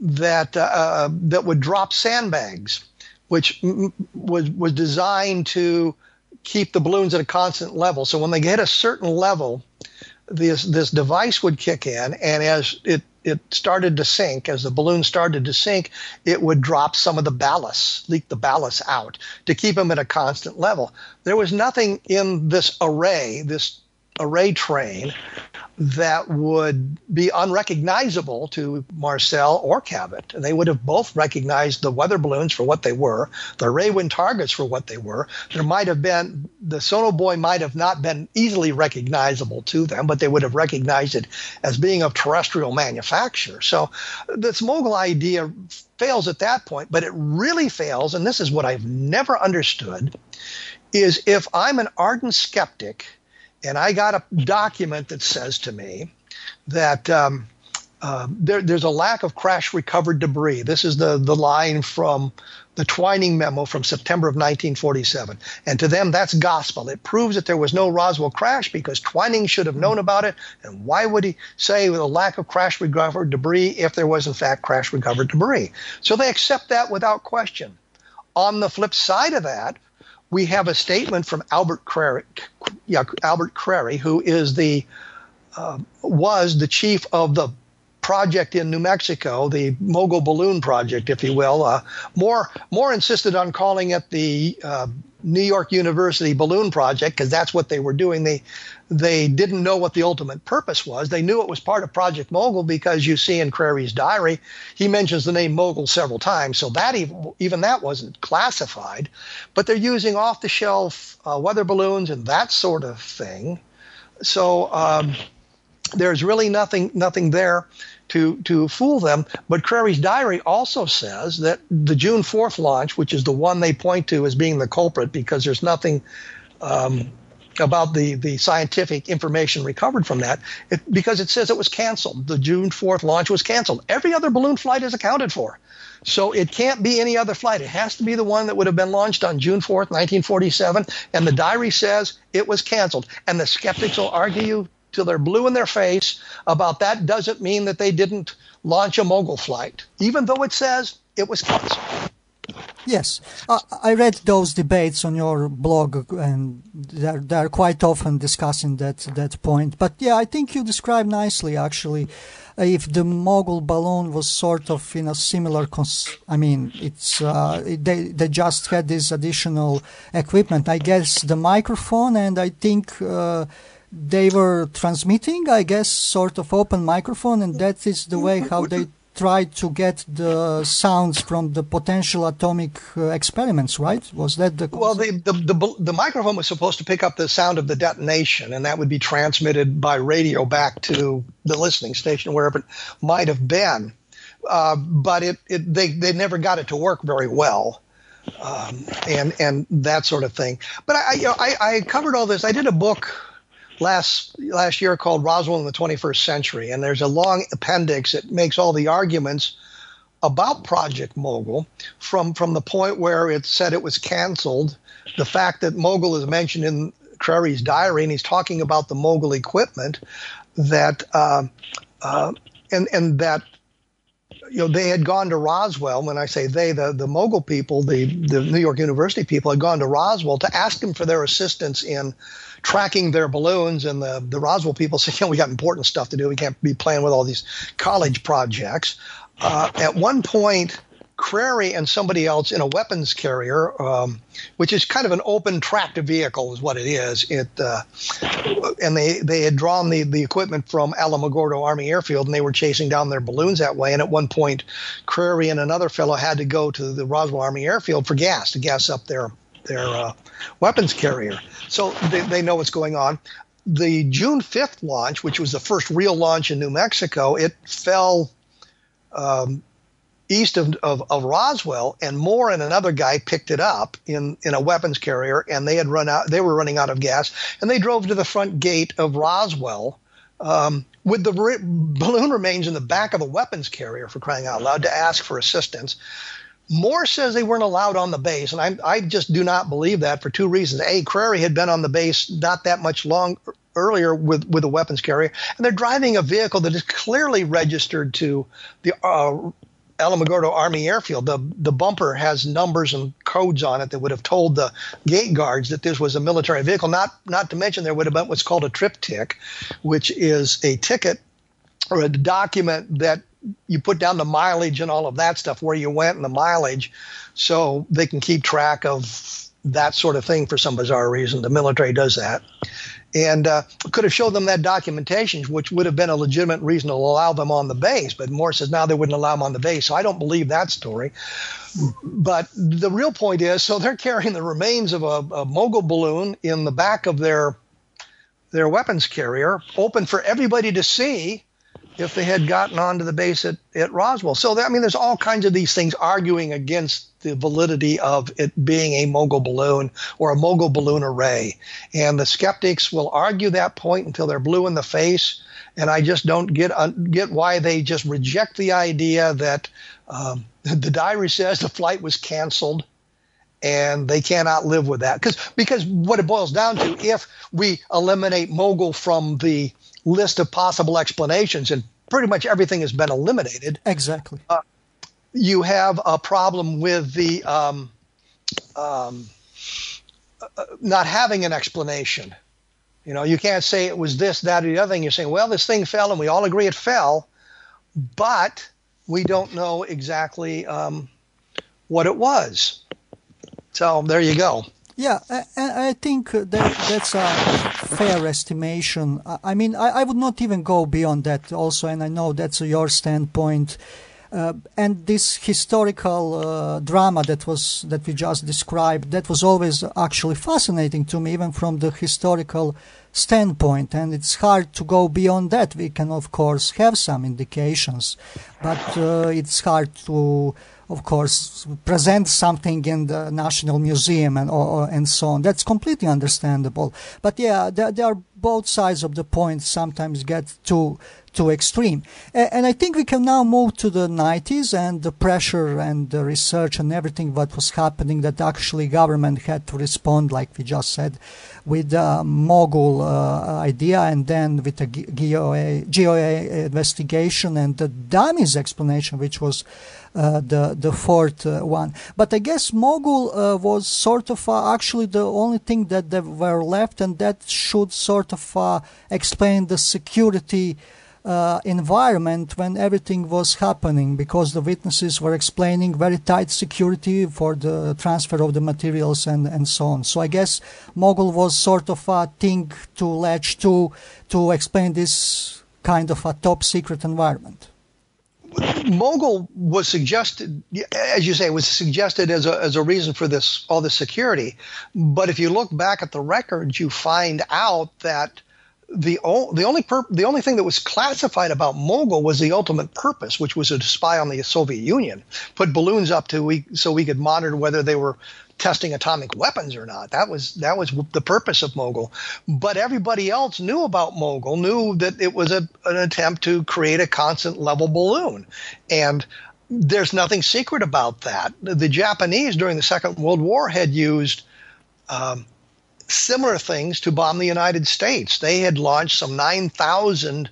that uh, uh that would drop sandbags, which was was designed to keep the balloons at a constant level. So when they hit a certain level, this this device would kick in, and as it it started to sink, as the balloon started to sink, it would drop some of the ballast, leak the ballast out to keep them at a constant level. There was nothing in this array, this array train that would be unrecognizable to Marcel or. And they would have both recognized the weather balloons for what they were, the Rawin targets for what they were. There might have been, the sonobuoy might have not been easily recognizable to them, but they would have recognized it as being of terrestrial manufacture. So this mogul idea fails at that point, but it really fails, and this is what I've never understood, is if I'm an ardent skeptic – and I got a document that says to me that um, uh, there, there's a lack of crash recovered debris. This is the, the line from the Twining memo from September of 1947. And to them, that's gospel. It proves that there was no Roswell crash because Twining should have known about it. And why would he say with a lack of crash recovered debris if there was, in fact, crash recovered debris? So they accept that without question. On the flip side of that, we have a statement from Albert Crary, yeah, Albert Crary, who is the uh, was the chief of the project in New Mexico, the Mogul Balloon Project, if you will. Uh, Moore Moore insisted on calling it the uh, New York University balloon project because that's what they were doing. They they didn't know what the ultimate purpose was. They knew it was part of Project Mogul because you see in Crary's diary, he mentions the name Mogul several times. So that even, even that wasn't classified. But they're using off the shelf uh, weather balloons and that sort of thing. So um, there's really nothing nothing there to to fool them. But Crary's diary also says that the June 4th launch, which is the one they point to as being the culprit because there's nothing um, about the, the scientific information recovered from that it, because it says it was canceled. The June 4th launch was canceled. Every other balloon flight is accounted for. So it can't be any other flight. It has to be the one that would have been launched on June 4th, 1947. And the diary says it was canceled. And the skeptics will argue you till they're blue in their face about that doesn't mean that they didn't launch a mogul flight, even though it says it was canceled. Yes, uh, I read those debates on your blog, and they're, they're quite often discussing that that point. But yeah, I think you described nicely actually. If the mogul balloon was sort of in a similar, cons- I mean, it's uh, they they just had this additional equipment. I guess the microphone, and I think uh, they were transmitting. I guess sort of open microphone, and that is the way how they tried to get the sounds from the potential atomic uh, experiments, right? Was that the well? The, the, the the microphone was supposed to pick up the sound of the detonation, and that would be transmitted by radio back to the listening station wherever it might have been. Uh, but it, it they they never got it to work very well. Um, and and that sort of thing. But I, you know, I, I covered all this. I did a book last last year called Roswell in the 21st Century, and there's a long appendix that makes all the arguments about Project Mogul from from the point where it said it was canceled, the fact that Mogul is mentioned in Crary's diary, and he's talking about the Mogul equipment that uh, uh, and and that you know they had gone to Roswell. When I say they, the the Mogul people, the the New York University people had gone to Roswell to ask him for their assistance in tracking their balloons, and the, the Roswell people say, you know, we got important stuff to do. We can't be playing with all these college projects. Uh, at one point, Crary and somebody else in a weapons carrier, um, which is kind of an open tracked vehicle, is what it is. It uh, and they they had drawn the the equipment from Alamogordo Army Airfield, and they were chasing down their balloons that way. And at one point, Crary and another fellow had to go to the Roswell Army Airfield for gas to gas up their their uh, weapons carrier. So they, they know what's going on. The June 5th launch, which was the first real launch in New Mexico, it fell um, east of, of, of, Roswell, and Moore and another guy picked it up in, in a weapons carrier, and they had run out. They were running out of gas, and they drove to the front gate of Roswell um, with the re- balloon remains in the back of a weapons carrier for crying out loud to ask for assistance. Moore says they weren't allowed on the base, and I, I just do not believe that for two reasons. A, Crary had been on the base not that much long earlier with, with a weapons carrier, and they're driving a vehicle that is clearly registered to the uh, Alamogordo Army Airfield. The the bumper has numbers and codes on it that would have told the gate guards that this was a military vehicle. Not not to mention there would have been what's called a TripTik, which is a ticket or a document that you put down the mileage and all of that stuff where you went and the mileage so they can keep track of that sort of thing for some bizarre reason. The military does that. And uh, could have showed them that documentation which would have been a legitimate reason to allow them on the base. But Moore says now they wouldn't allow them on the base. So i don't believe that story. But the real point is so they're carrying the remains of a, a mogul balloon in the back of their their weapons carrier open for everybody to see if they had gotten onto the base at, at Roswell. So, I mean, there's all kinds of these things arguing against the validity of it being a mogul balloon or a mogul balloon array. And the skeptics will argue that point until they're blue in the face. And I just don't get uh, get why they just reject the idea that um, the diary says the flight was canceled and they cannot live with that because because what it boils down to if we eliminate mogul from the list of possible explanations, and pretty much everything has been eliminated. Exactly. Uh, you have a problem with the um, um, uh, not having an explanation. You know, you can't say it was this, that, or the other thing. You're saying, well, this thing fell, and we all agree it fell, but we don't know exactly um, what it was. So there you go. Yeah, I, I think uh, that that's a fair estimation. I mean, I, I would not even go beyond that also, and I know that's your standpoint. Uh, and this historical uh, drama that was that we just described that was always actually fascinating to me even from the historical standpoint and it's hard to go beyond that we can of course have some indications but uh, it's hard to of course, present something in the National Museum and or, and so on. That's completely understandable. But yeah, there, there, are both sides of the point. Sometimes get too too extreme. And I think we can now move to the 90s and the pressure and the research and everything that was happening that actually government had to respond, like we just said, with the mogul uh, idea and then with the GOA, GOA investigation and the dummies explanation, which was uh, the the fourth uh, one. But I guess Mogul uh, was sort of actually the only thing that they were left, and that should sort of explain the security. Uh, environment when everything was happening because the witnesses were explaining very tight security for the transfer of the materials and, and so on. So I guess Mogul was sort of a thing to latch to to explain this kind of a top secret environment. Mogul was suggested, as you say, was suggested as a, as a reason for this all this security. But if you look back at the records, you find out that the o- the only pur- the only thing that was classified about Mogul was the ultimate purpose, which was to spy on the Soviet Union, put balloons up to we so we could monitor whether they were testing atomic weapons or not. That was that was the purpose of Mogul. But everybody else knew about Mogul, knew that it was a, an attempt to create a constant level balloon, and there's nothing secret about that. The Japanese during the Second World War had used. Um, similar things to bomb the United States. They had launched some 9,000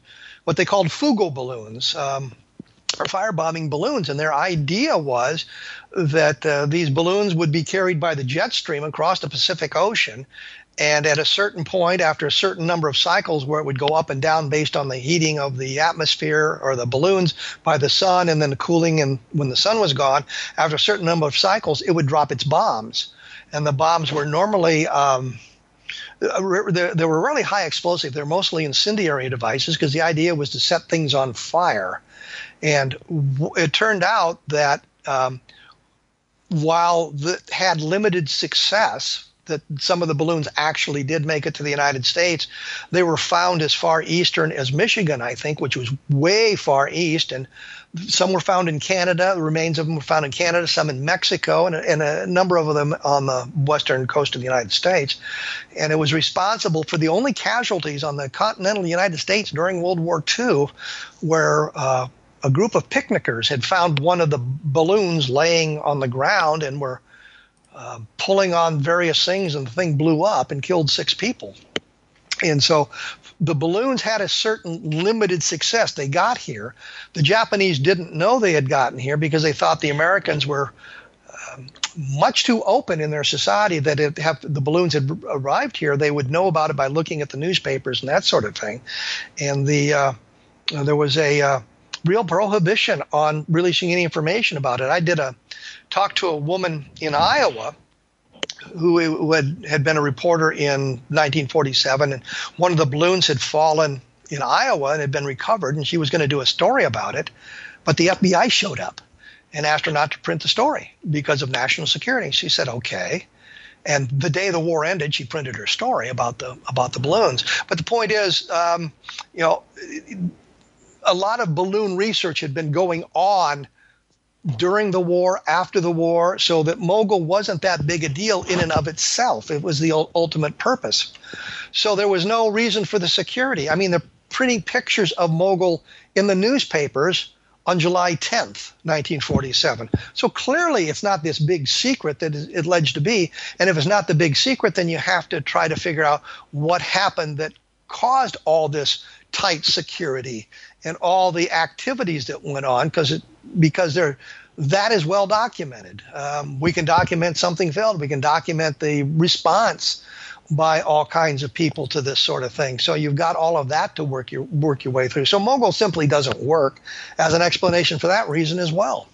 what they called Fugo balloons, um, or firebombing balloons, and their idea was that uh, these balloons would be carried by the jet stream across the Pacific Ocean. And at a certain point, after a certain number of cycles where it would go up and down based on the heating of the atmosphere or the balloons by the sun and then the cooling, and when the sun was gone, after a certain number of cycles, it would drop its bombs. And the bombs were normally um, they, they were really high explosive. They're mostly incendiary devices because the idea was to set things on fire. And w- it turned out that um, while that had limited success, that some of the balloons actually did make it to the United States. They were found as far eastern as Michigan, I think, which was way far east, and some were found in Canada. The remains of them were found in Canada, some in Mexico, and, and a number of them on the western coast of the United States. And it was responsible for the only casualties on the continental United States during World War II, where uh, a group of picnickers had found one of the balloons laying on the ground and were uh, pulling on various things, and the thing blew up and killed six people. And so the balloons had a certain limited success. They got here. The Japanese didn't know they had gotten here because they thought the Americans were um, much too open in their society that if the balloons had arrived here, they would know about it by looking at the newspapers and that sort of thing. And the uh, there was a uh, real prohibition on releasing any information about it. I did a talk to a woman in Iowa who had, had been a reporter in 1947, and one of the balloons had fallen in Iowa and had been recovered, and she was going to do a story about it, but the FBI showed up and asked her not to print the story because of national security. She said, "Okay." And the day the war ended, she printed her story about the about the balloons. But the point is, um, you know, a lot of balloon research had been going on during the war, after the war, so that Mogul wasn't that big a deal in and of itself. It was the ultimate purpose. So there was no reason for the security. I mean, they're printing pictures of Mogul in the newspapers on July 10th, 1947. So clearly it's not this big secret that it's alleged to be. And if it's not the big secret, then you have to try to figure out what happened that caused all this tight security and all the activities that went on because it because they're that is well documented. Um, we can document something failed. We can document the response by all kinds of people to this sort of thing. So you've got all of that to work your work your way through. So Mogul simply doesn't work as an explanation for that reason as well.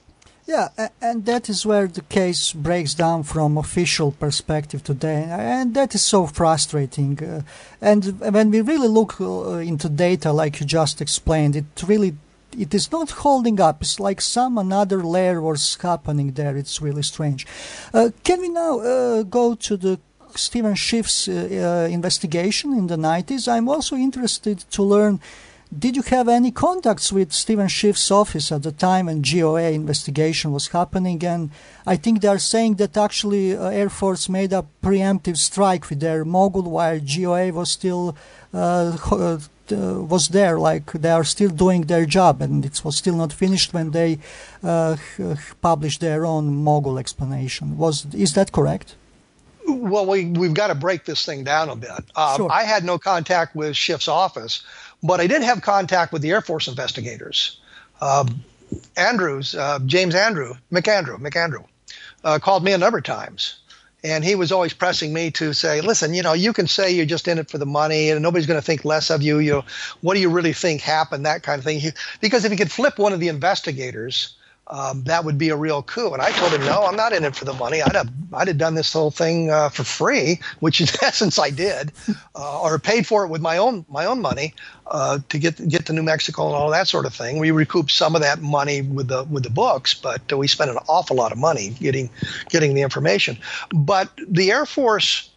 Yeah, and that is where the case breaks down from official perspective today, and that is so frustrating. Uh, and when we really look uh, into data, like you just explained, it really it is not holding up. It's like some another layer was happening there. It's really strange. Uh, can we now uh, go to the Steven Schiff's uh, uh investigation in the 90s? I'm also interested to learn. Did you have any contacts with Steven Schiff's office at the time when GOA investigation was happening? And I think they are saying that actually uh, Air Force made a preemptive strike with their mogul while GOA was still uh, uh uh, was there, like they are still doing their job, and it was still not finished when they uh, published their own mogul explanation. Was is that correct? Well, we we've got to break this thing down a bit. Um, sure. I had no contact with Schiff's office, but I did have contact with the Air Force investigators. Um, Andrews, uh, James Andrew, McAndrew, McAndrew, uh, called me a number of times and he was always pressing me to say, listen, you know, you can say you're just in it for the money and nobody's going to think less of you. You, what do you really think happened? That kind of thing. He, because if he could flip one of the investigators, um, that would be a real coup. And I told him, no, I'm not in it for the money. I'd have, I'd have done this whole thing uh, for free, which in essence I did, uh, or paid for it with my own my own money uh, to get get to New Mexico and all that sort of thing. We recouped some of that money with the with the books, but we spent an awful lot of money getting getting the information. But the Air Force.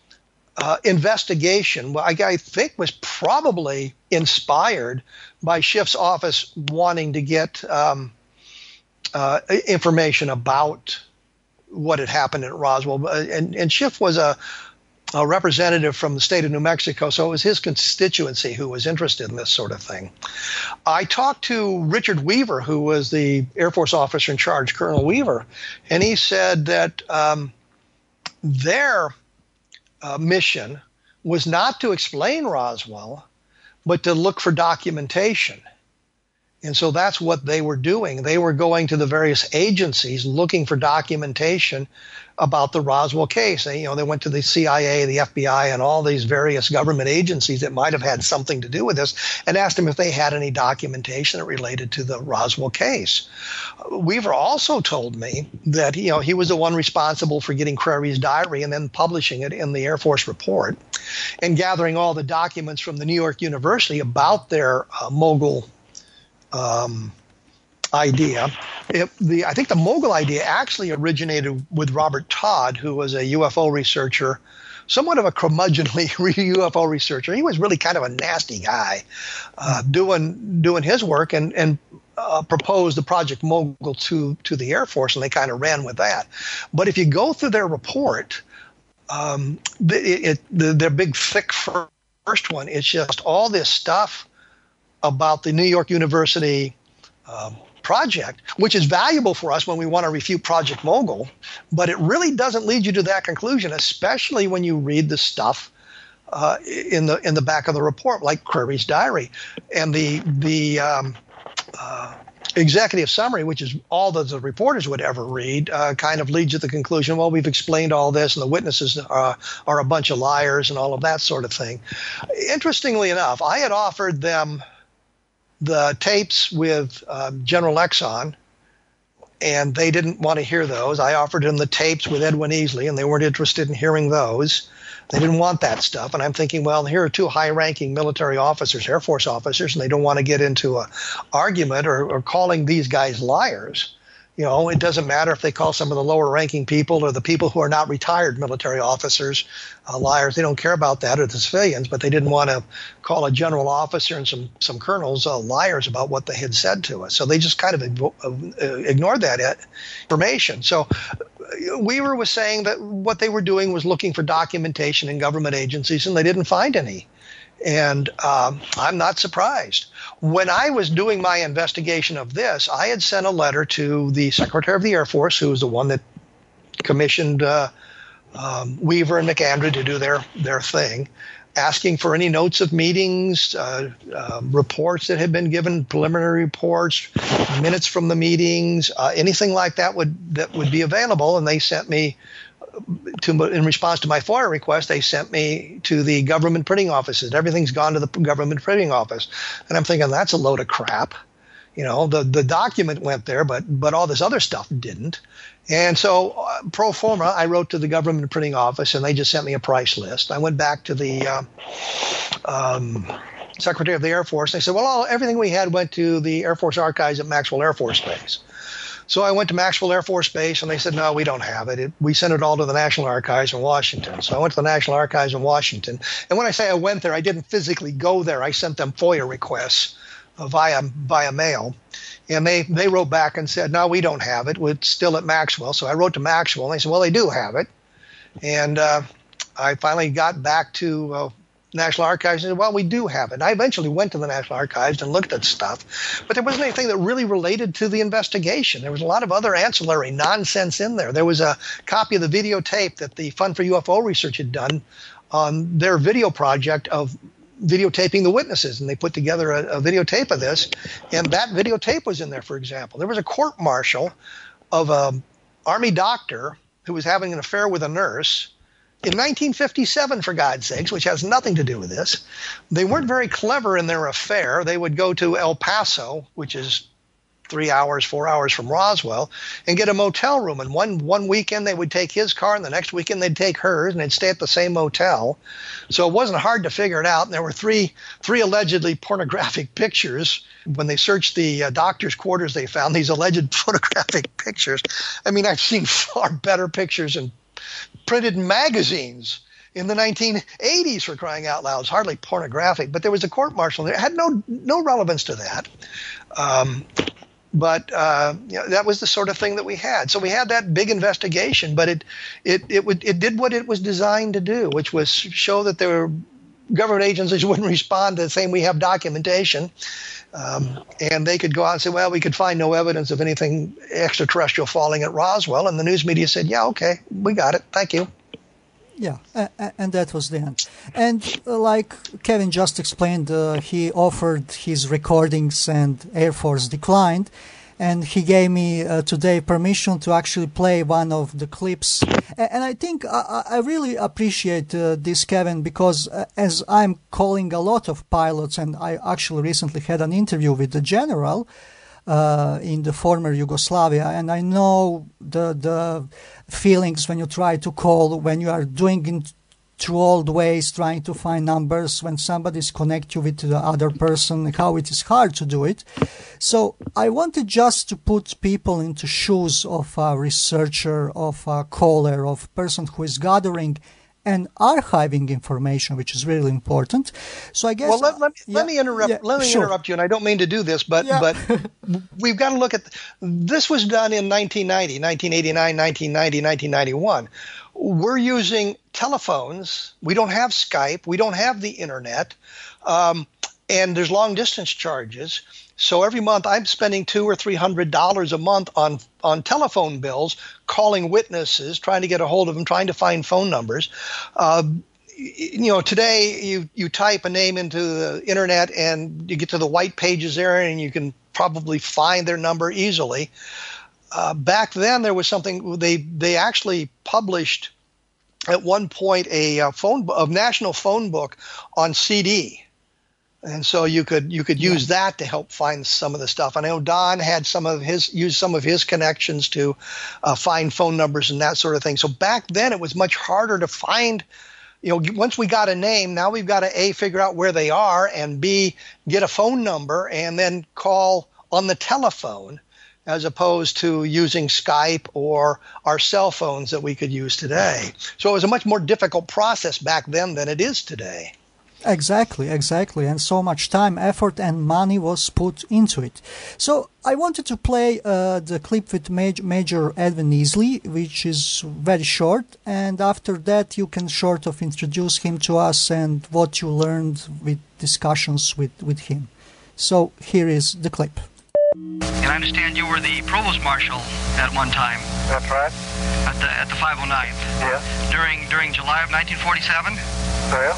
Uh, investigation, I, I think, was probably inspired by Schiff's office wanting to get um, uh, information about what had happened at Roswell. Uh, and, and Schiff was a, a, representative from the state of New Mexico, so it was his constituency who was interested in this sort of thing. I talked to Richard Weaver, who was the Air Force officer in charge, Colonel Weaver, and he said that um, their uh, mission was not to explain Roswell, but to look for documentation. And so that's what they were doing. They were going to the various agencies looking for documentation about the Roswell case. They, you know, they went to the CIA, the FBI, and all these various government agencies that might have had something to do with this, and asked them if they had any documentation that related to the Roswell case. Weaver also told me that you know he was the one responsible for getting Crary diary and then publishing it in the Air Force report, and gathering all the documents from the New York University about their uh, mogul um, idea. It, the, I think the mogul idea actually originated with Robert Todd, who was a UFO researcher, somewhat of a curmudgeonly UFO researcher. He was really kind of a nasty guy, uh, doing doing his work and and uh, proposed the Project Mogul to to the Air Force, and they kind of ran with that. But if you go through their report, um, it, it, the, their big thick first one, it's just all this stuff about the New York University um, project, which is valuable for us when we want to refute Project Mogul, but it really doesn't lead you to that conclusion, especially when you read the stuff uh, in the in the back of the report, like Crary's diary, and the the um, uh, executive summary, which is all that the reporters would ever read, uh, kind of leads to the conclusion, well, we've explained all this, and the witnesses are, are a bunch of liars, and all of that sort of thing. Interestingly enough, I had offered them the tapes with um, General Exon, and they didn't want to hear those. I offered them the tapes with Edwin Easley, and they weren't interested in hearing those. They didn't want that stuff. And I'm thinking, well, here are two high ranking military officers, Air Force officers, and they don't want to get into an argument or, or calling these guys liars. You know, it doesn't matter if they call some of the lower ranking people or the people who are not retired military officers uh, liars. They don't care about that or the civilians, but they didn't want to call a general officer and some, some colonels uh, liars about what they had said to us. So they just kind of uh, ignored that information. So uh, Weaver was saying that what they were doing was looking for documentation in government agencies, and they didn't find any. And um, I'm not surprised. When I was doing my investigation of this, I had sent a letter to the Secretary of the Air Force, who was the one that commissioned uh, um, Weaver and McAndrew to do their, their thing, asking for any notes of meetings, uh, uh, reports that had been given, preliminary reports, minutes from the meetings, uh, anything like that would that would be available. And they sent me to, in response to my FOIA request, they sent me to the government printing offices. Everything's gone to the government printing office, and I'm thinking that's a load of crap. You know, the the document went there, but but all this other stuff didn't. And so, uh, pro forma, I wrote to the government printing office, and they just sent me a price list. I went back to the uh, um, Secretary of the Air Force. They said, "Well, all, everything we had went to the Air Force archives at Maxwell Air Force Base." So I went to Maxwell Air Force Base, and they said, "No, we don't have it. it. We sent it all to the National Archives in Washington." So I went to the National Archives in Washington, and when I say I went there, I didn't physically go there. I sent them FOIA requests uh, via via mail and they, they wrote back and said, no, we don't have it. It's still at Maxwell. So I wrote to Maxwell, and they said, well, they do have it. And uh, I finally got back to uh, National Archives and said, well, we do have it. And I eventually went to the National Archives and looked at stuff, but there wasn't anything that really related to the investigation. There was a lot of other ancillary nonsense in there. There was a copy of the videotape that the Fund for UFO Research had done on their video project of videotaping the witnesses, and they put together a, a videotape of this, and that videotape was in there. For example, there was a court martial of an army doctor who was having an affair with a nurse in 1957, for God's sakes, which has nothing to do with this. They weren't very clever in their affair. They would go to El Paso, which is three hours, four hours from Roswell, and get a motel room. And one one weekend they would take his car, and the next weekend they'd take hers, and they'd stay at the same motel. So it wasn't hard to figure it out. And there were three three allegedly pornographic pictures. When they searched the uh, doctor's quarters, they found these alleged photographic pictures. I mean, I've seen far better pictures in printed magazines in the 1980s for crying out loud. It's hardly pornographic, but there was a court martial. It had no no relevance to that. Um, but uh, you know, that was the sort of thing that we had. So we had that big investigation, but it it it would it did what it was designed to do, which was show that there were government agencies wouldn't respond to saying we have documentation, um, and they could go out and say, well, we could find no evidence of anything extraterrestrial falling at Roswell, and the news media said, yeah, okay, we got it, thank you. Yeah, and that was the end. And uh, like Kevin just explained, uh, he offered his recordings and Air Force declined. And he gave me uh, today permission to actually play one of the clips. And I think I, I really appreciate uh, this, Kevin, because uh, as I'm calling a lot of pilots, and I actually recently had an interview with the general, uh, in the former Yugoslavia, and I know the the feelings when you try to call when you are doing through old ways, trying to find numbers when somebody's connect you with the other person, how it is hard to do it. So I wanted just to put people into shoes of a researcher, of a caller, of person who is gathering and archiving information, which is really important. So I guess. Well, let, let, me, yeah, let me interrupt. Yeah, let me sure. interrupt you, and I don't mean to do this, but yeah. but we've got to look at this was done in 1990, 1989, 1990, 1991. We're using telephones. We don't have Skype. We don't have the internet, um, and there's long distance charges. So every month I'm spending two or three hundred dollars a month on on telephone bills, calling witnesses, trying to get a hold of them, trying to find phone numbers. Uh, you know, today you you type a name into the internet and you get to the white pages there, and you can probably find their number easily. Uh, back then, there was something they they actually published at one point a, a phone a national phone book on CD and so you could you could use yeah. that to help find some of the stuff. I know Don had some of his used some of his connections to uh, find phone numbers and that sort of thing. So back then it was much harder to find. You know, once we got a name, now we've got to a figure out where they are and b get a phone number and then call on the telephone as opposed to using Skype or our cell phones that we could use today. So it was a much more difficult process back then than it is today. Exactly, exactly. And so much time, effort, and money was put into it. So I wanted to play uh, the clip with Major, Major Edwin Easley, which is very short. And after that, you can sort of introduce him to us and what you learned with discussions with, with him. So here is the clip. And I understand you were the provost marshal at one time. That's right. At the at the 509th. Yes. During during July of 1947. Yeah.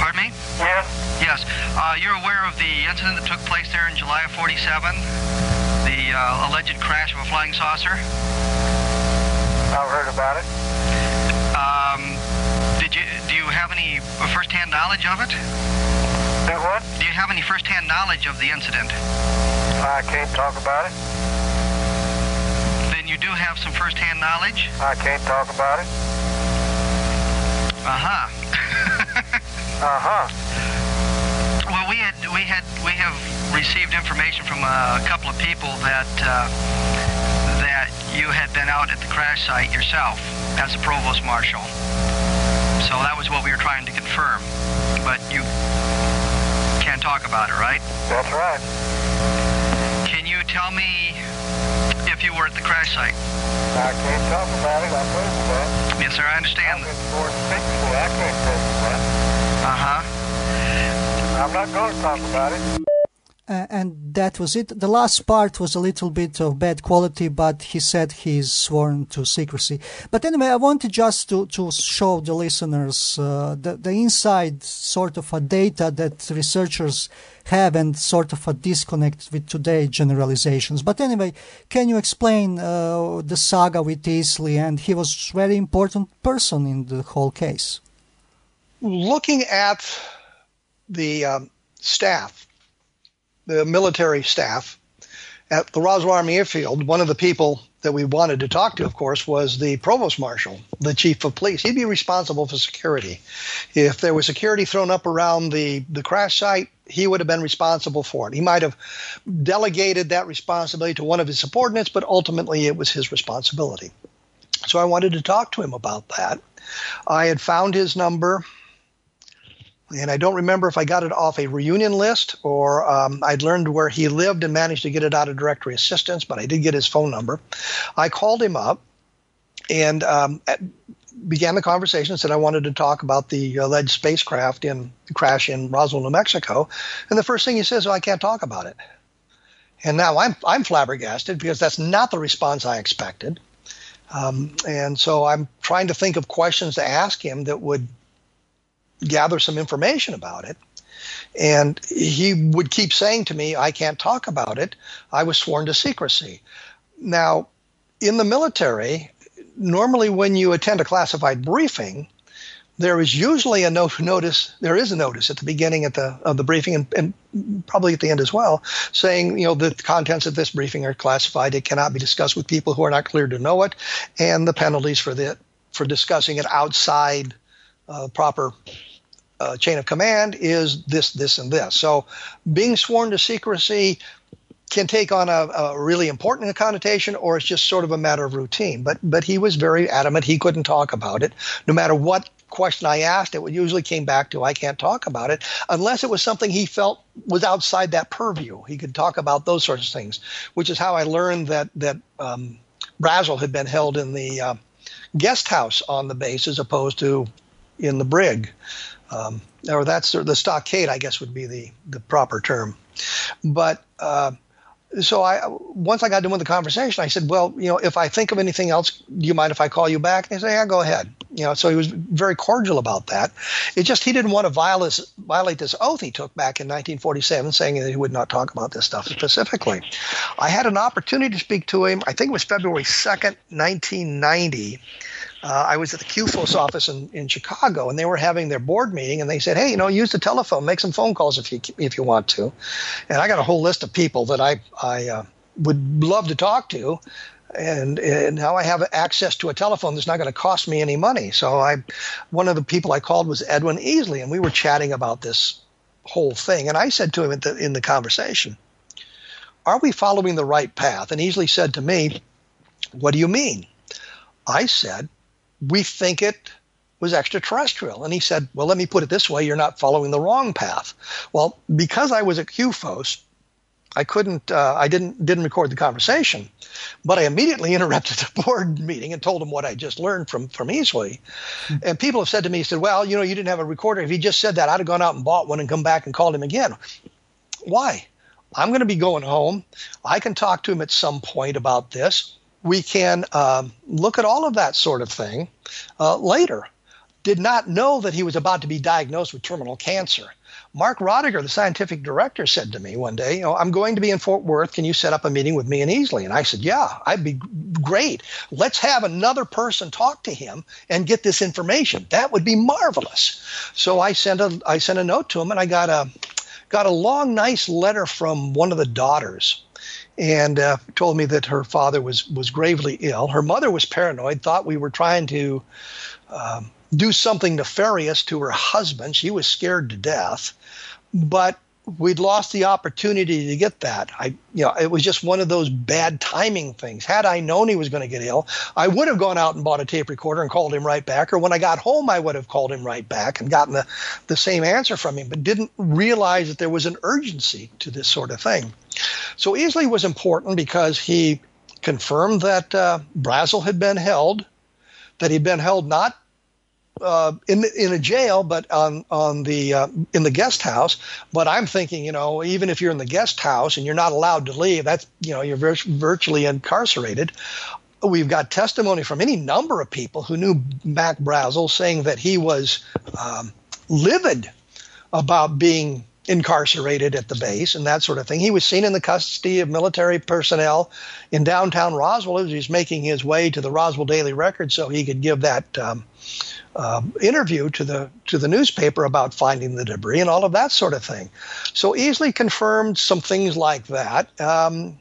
Pardon me? Yes. Yes. Uh, you're aware of the incident that took place there in July of 47? The uh, alleged crash of a flying saucer? I've heard about it. Um, did you do you have any first-hand knowledge of it? Do what? Do you have any first-hand knowledge of the incident? I can't talk about it. Then you do have some first-hand knowledge? I can't talk about it. Uh-huh. Uh-huh. Well, we had we had we have received information from a couple of people that uh, that you had been out at the crash site yourself as a provost marshal. So that was what we were trying to confirm. But you can't talk about it, right? That's right. Tell me if you were at the crash site? I can't talk about it. I told you that. Yes, sir. I understand. I'm in I can't you that. Uh huh. I'm not going to talk about it. Uh, and that was it. The last part was a little bit of bad quality, but he said he's sworn to secrecy. But anyway, I wanted just to, to show the listeners uh, the, the inside sort of a data that researchers have and sort of a disconnect with today generalizations. But anyway, can you explain uh, the saga with Easley? And he was very important person in the whole case. Looking at the um, staff the military staff at the Roswell Army Airfield, one of the people that we wanted to talk to, of course, was the provost marshal, the chief of police. He'd be responsible for security. If there was security thrown up around the, the crash site, he would have been responsible for it. He might have delegated that responsibility to one of his subordinates, but ultimately it was his responsibility. So I wanted to talk to him about that. I had found his number and I don't remember if I got it off a reunion list or um, I'd learned where he lived and managed to get it out of directory assistance, but I did get his phone number. I called him up and um, began the conversation. Said I wanted to talk about the alleged spacecraft in crash in Roswell, New Mexico, and the first thing he says, "Oh, I can't talk about it." And now I'm I'm flabbergasted because that's not the response I expected. Um, and so I'm trying to think of questions to ask him that would gather some information about it. And he would keep saying to me, I can't talk about it. I was sworn to secrecy. Now, in the military, normally when you attend a classified briefing, there is usually a no- notice. There is a notice at the beginning at the of the briefing, and, and, probably at the end as well, saying you know the contents of this briefing are classified. It cannot be discussed with people who are not cleared to know it, and the penalties for the for discussing it outside uh, proper uh, chain of command is this, this, and this. So being sworn to secrecy can take on a, a, really important connotation or it's just sort of a matter of routine. But but he was very adamant he couldn't talk about it. No matter what question I asked, it usually came back to I can't talk about it unless it was something he felt was outside that purview. He could talk about those sorts of things, which is how I learned that that um, Brazel had been held in the uh, guest house on the base as opposed to in the brig um, or that's the stockade, I guess would be the the proper term. But uh, so I once I got done with the conversation, I said, "Well, you know, if I think of anything else, do you mind if I call you back?" And he said, "Yeah, go ahead." You know, so he was very cordial about that. It just he didn't want to violate violate this oath he took back in 1947, saying that he would not talk about this stuff specifically. I had an opportunity to speak to him. I think it was February 2nd, 1990 uh, I was at the CUFOS office in, in Chicago, and they were having their board meeting, and they said, "Hey, you know, use the telephone, make some phone calls if you if you want to." And I got a whole list of people that I I uh, would love to talk to, and, and, now I have access to a telephone that's not going to cost me any money. So I, one of the people I called was Edwin Easley, and we were chatting about this whole thing. And I said to him the, in the conversation, "Are we following the right path?" And Easley said to me, "What do you mean?" I said, we think it was extraterrestrial. And he said, Well, let me put it this way you're not following the wrong path. Well, because I was at CUFOS, I couldn't, uh, I didn't, didn't record the conversation, but I immediately interrupted the board meeting and told them what I just learned from, from Easley. Mm-hmm. And people have said to me, said, well, you know, you didn't have a recorder. If he just said that, I'd have gone out and bought one and come back and called him again. Why? I'm going to be going home. I can talk to him at some point about this we can um, look at all of that sort of thing uh, later. Did not know that he was about to be diagnosed with terminal cancer. Mark Rodeghier, the scientific director, said to me one day, you know, I'm going to be in Fort Worth. Can you set up a meeting with me and Easley? And I said, Yeah, I'd be great. Let's have another person talk to him and get this information. That would be marvelous. So I sent a I sent a note to him and I got a got a long, nice letter from one of the daughters and uh, told me that her father was was gravely ill. Her mother was paranoid, thought we were trying to um, do something nefarious to her husband. She was scared to death, but we'd lost the opportunity to get that. I, you know, it was just one of those bad timing things. Had I known he was going to get ill, I would have gone out and bought a tape recorder and called him right back. Or when I got home, I would have called him right back and gotten the, the same answer from him, but didn't realize that there was an urgency to this sort of thing. So Easley was important because he confirmed that uh, Brazel had been held, that he'd been held not uh, in in a jail, but on on the uh, in the guest house. But I'm thinking, you know, even if you're in the guest house and you're not allowed to leave, that's you know you're vir- virtually incarcerated. We've got testimony from any number of people who knew Mac Brazel saying that he was um, livid about being incarcerated at the base and that sort of thing. He was seen in the custody of military personnel in downtown Roswell as he's making his way to the Roswell Daily Record so he could give that um, uh, interview to the to the newspaper about finding the debris and all of that sort of thing. So Easley confirmed some things like that. Um,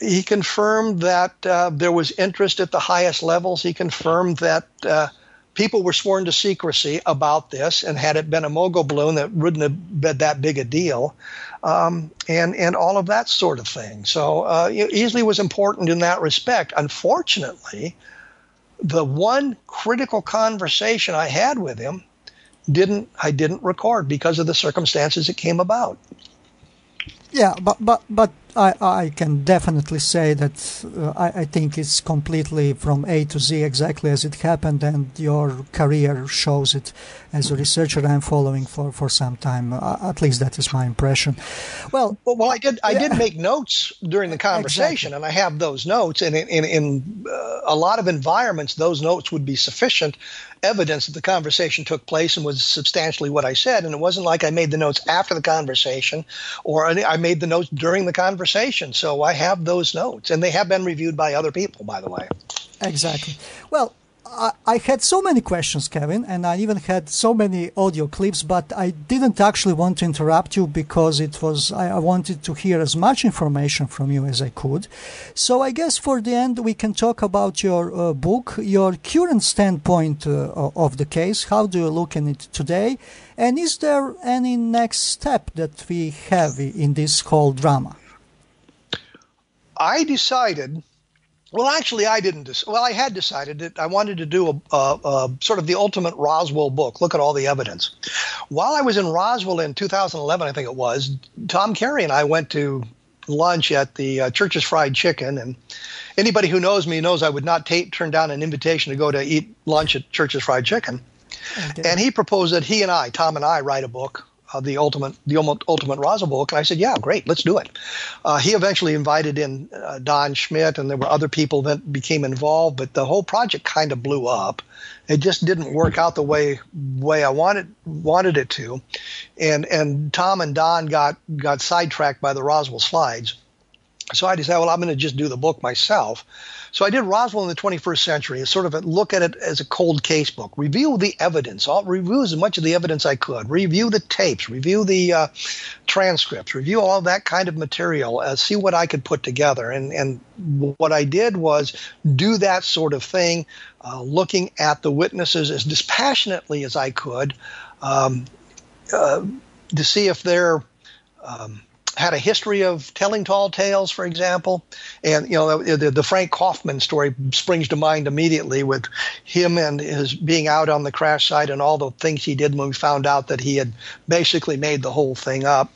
he confirmed that uh, there was interest at the highest levels. He confirmed that uh, people were sworn to secrecy about this, and had it been a mogul balloon, that wouldn't have been that big a deal, um, and and all of that sort of thing. So uh, Easley was important in that respect. Unfortunately, the one critical conversation I had with him didn't I didn't record because of the circumstances it came about. Yeah, but but but I, I can definitely say that uh, I, I think it's completely from A to Z exactly as it happened, and your career shows it as a researcher I'm following for, for some time. Uh, at least that is my impression. Well, well, well I did I yeah. did make notes during the conversation, exactly. and I have those notes. And in in, in uh, a lot of environments, those notes would be sufficient evidence that the conversation took place and was substantially what I said. And it wasn't like I made the notes after the conversation or I made the notes during the conversation. So I have those notes, and they have been reviewed by other people, by the way. Exactly. Well, I, had so many questions, Kevin, and I even had so many audio clips, but I didn't actually want to interrupt you because it was I, I wanted to hear as much information from you as I could. So I guess for the end we can talk about your uh, book, your current standpoint uh, of the case. How do you look at it today? And is there any next step that we have in this whole drama? I decided well, actually, I didn't. Dis- well, I had decided that I wanted to do a, a, a, sort of the ultimate Roswell book. Look at all the evidence. While I was in Roswell in 2011, I think it was, Tom Carey and I went to lunch at the uh, Church's Fried Chicken, and anybody who knows me knows I would not take, turn down an invitation to go to eat lunch at Church's Fried Chicken. And he proposed that he and I, Tom and I, write a book uh, the ultimate the ultimate Roswell book, and I said, "Yeah, great, let's do it." Uh, he eventually invited in uh, Don Schmitt, and there were other people that became involved, but the whole project kind of blew up. It just didn't work out the way way I wanted wanted it to, and and Tom and Don got got sidetracked by the Roswell slides. So I decided, well, I'm going to just do the book myself. So I did Roswell in the 21st century, a sort of a look at it as a cold case book, review the evidence, I'll review as much of the evidence I could, review the tapes, review the uh, transcripts, review all that kind of material, uh, see what I could put together. And, and what I did was do that sort of thing, uh, looking at the witnesses as dispassionately as I could um, uh, to see if they're um, had a history of telling tall tales, for example. And, you know, the, the, Frank Kaufman story springs to mind immediately with him and his being out on the crash site and all the things he did when we found out that he had basically made the whole thing up.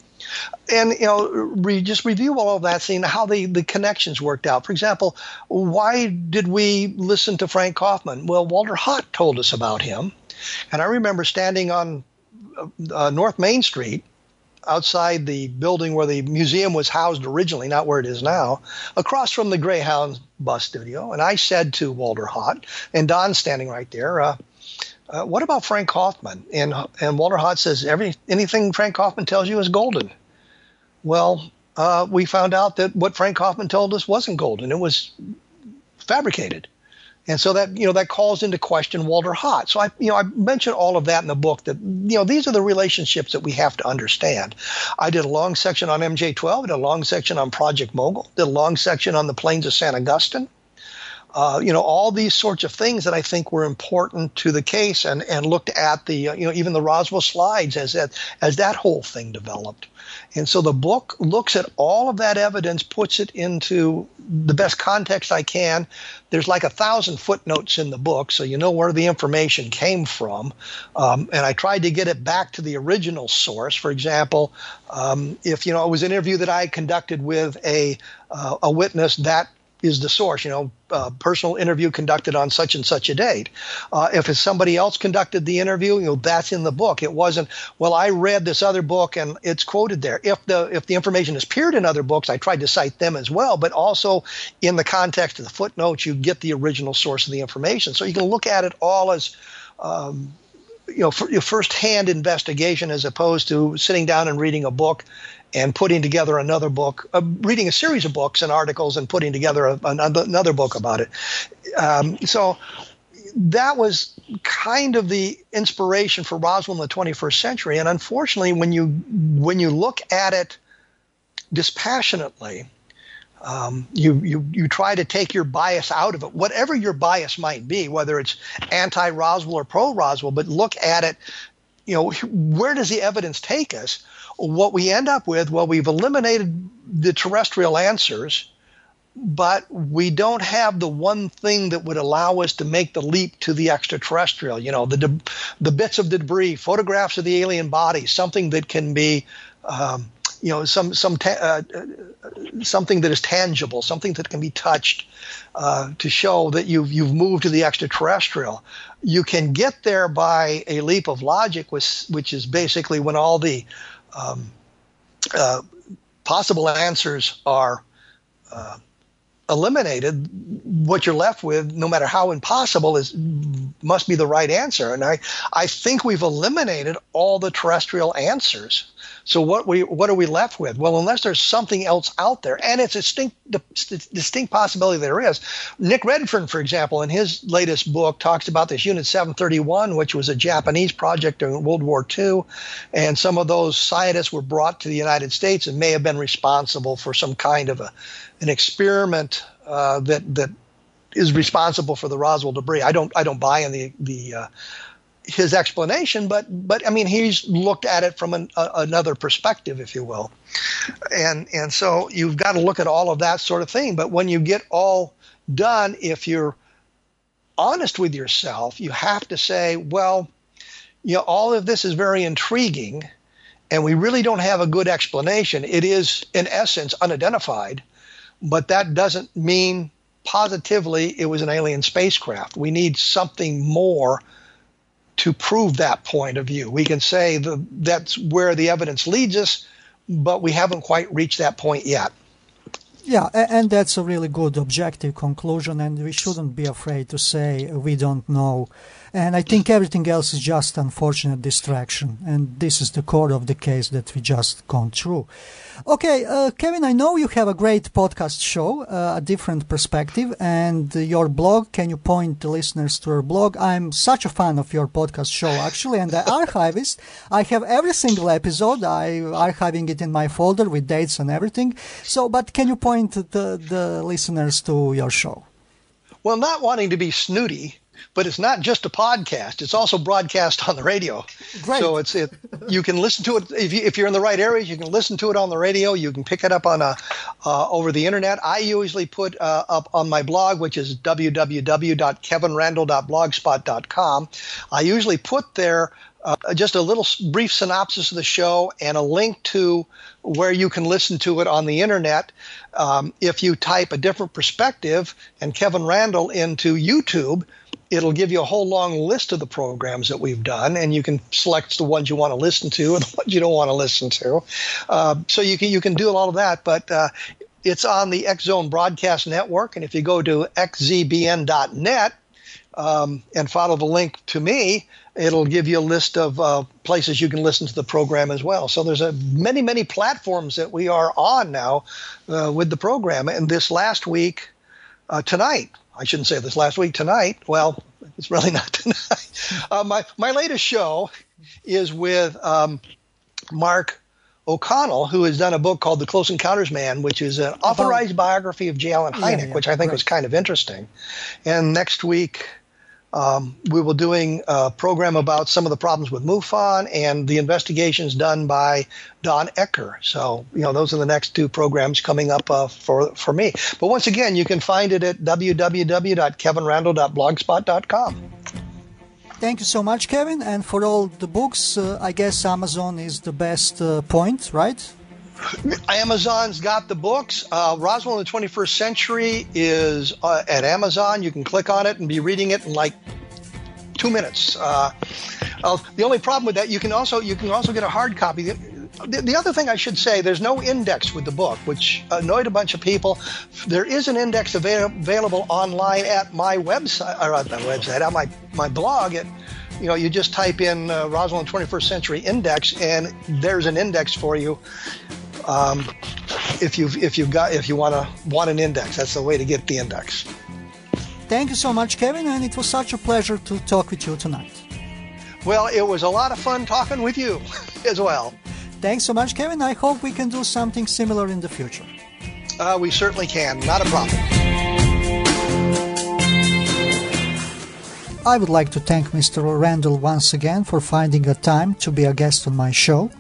And, you know, re, just review all of that, seeing how the, the connections worked out. For example, why did we listen to Frank Kaufman? Well, Walter Haut told us about him. And I remember standing on uh, North Main Street outside the building where the museum was housed originally, not where it is now, across from the Greyhound bus studio. And I said to Walter Haut, and Don standing right there, uh, uh, what about Frank Kaufman? And, and Walter Haut says, Every, anything Frank Kaufman tells you is golden. Well, uh, we found out that what Frank Kaufman told us wasn't golden. It was fabricated. And so that, you know, that calls into question Walter Haut. So I, you know, I mentioned all of that in the book that, you know, these are the relationships that we have to understand. I did a long section on MJ12, did a long section on Project Mogul, did a long section on the plains of San Augustine. Uh, you know, all these sorts of things that I think were important to the case and, and looked at the, uh, you know, even the Roswell slides as that, as that whole thing developed. And so the book looks at all of that evidence, puts it into the best context I can. There's like a thousand footnotes in the book, so you know where the information came from. Um, and I tried to get it back to the original source. For example, um, if you know it was an interview that I conducted with a uh, a witness that is the source. You know, uh, personal interview conducted on such and such a date. Uh, if it's somebody else conducted the interview, you know, that's in the book. It wasn't. Well, I read this other book and it's quoted there. If the if the information has appeared in other books, I tried to cite them as well. But also in the context of the footnotes, you get the original source of the information. So you can look at it all as. Um, you know, for, first-hand investigation as opposed to sitting down and reading a book and putting together another book, uh, reading a series of books and articles, and putting together a, another book about it. Um, so that was kind of the inspiration for Roswell in the 21st century. And unfortunately, when you when you look at it dispassionately, um, you, you you try to take your bias out of it, whatever your bias might be, whether it's anti-Roswell or pro-Roswell. But look at it, you know, where does the evidence take us? What we end up with, well, we've eliminated the terrestrial answers, but we don't have the one thing that would allow us to make the leap to the extraterrestrial. You know, the de- the bits of debris, photographs of the alien body, something that can be um, you know some some ta- uh, something that is tangible, something that can be touched uh, to show that you've you've moved to the extraterrestrial. You can get there by a leap of logic, which which is basically when all the um, uh, possible answers are uh, eliminated, what you're left with, no matter how impossible, is must be the right answer. And I, I think we've eliminated all the terrestrial answers so what we what are we left with? Well, unless there's something else out there, and it's a distinct distinct possibility there is. Nick Redfern, for example, in his latest book, talks about this Unit 731, which was a Japanese project during World War II, and some of those scientists were brought to the United States and may have been responsible for some kind of a an experiment uh, that that is responsible for the Roswell debris. I don't I don't buy in the the uh, his explanation, but but I mean he's looked at it from an, a, another perspective, if you will, and and so you've got to look at all of that sort of thing. But when you get all done, if you're honest with yourself, you have to say, well, you know, all of this is very intriguing, and we really don't have a good explanation. It is in essence unidentified, but that doesn't mean positively it was an alien spacecraft. We need something more to prove that point of view. We can say the, that's where the evidence leads us, but we haven't quite reached that point yet. Yeah, and that's a really good objective conclusion, and we shouldn't be afraid to say we don't know and I think everything else is just unfortunate distraction. And this is the core of the case that we just gone through. Okay, uh, Kevin, I know you have a great podcast show, uh, a different perspective, and your blog. Can you point the listeners to your blog? I'm such a fan of your podcast show, actually, and the archivist. I have every single episode. I archiving it in my folder with dates and everything. So, but can you point the, the listeners to your show? Well, not wanting to be snooty, but it's not just a podcast. It's also broadcast on the radio. Great. So it's it. You can listen to it if, you, if you're in the right areas. You can listen to it on the radio. You can pick it up on a uh, over the internet. I usually put uh, up on my blog, which is www.kevinrandle.blogspot.com. I usually put there uh, just a little brief synopsis of the show and a link to where you can listen to it on the internet. Um, if you type a different perspective and Kevin Randle into YouTube, it'll give you a whole long list of the programs that we've done, and you can select the ones you want to listen to and the ones you don't want to listen to. Uh, so you can you can do all of that, but uh, it's on the X Zone Broadcast Network, and if you go to xzbn.net um, and follow the link to me, it'll give you a list of uh, places you can listen to the program as well. So there's a many many platforms that we are on now uh, with the program, and this last week. Uh, tonight I shouldn't say this last week, tonight. Well, it's really not tonight. Uh, my, my latest show is with um, Mark O'Connell, who has done a book called The Close Encounters Man, which is an authorized biography of J. Allen Hynek, Yeah, yeah, which I think right. was kind of interesting. And next week, um, we were doing a program about some of the problems with MUFON and the investigations done by Don Ecker. So, you know, those are the next two programs coming up uh, for for me. But once again, you can find it at www.kevinrandle.blogspot.com. Thank you so much, Kevin. And for all the books, uh, I guess Amazon is the best uh, point, right? Amazon's got the books. Uh, Roswell in the 21st Century is uh, at Amazon. You can click on it and be reading it in like two minutes. Uh, uh, the only problem with that, you can also you can also get a hard copy. The, the, the other thing I should say, there's no index with the book, which annoyed a bunch of people. There is an index avail- available online at my website, or at my website, at my my blog. At you know, you just type in uh, Roswell in 21st Century Index, and there's an index for you um, if you if you got if you want to want an index. That's the way to get the index. Thank you so much, Kevin, and it was such a pleasure to talk with you tonight. Well, it was a lot of fun talking with you as well. Thanks so much, Kevin. I hope we can do something similar in the future. Uh, we certainly can. Not a problem. I would like to thank Mr. Randle once again for finding a time to be a guest on my show.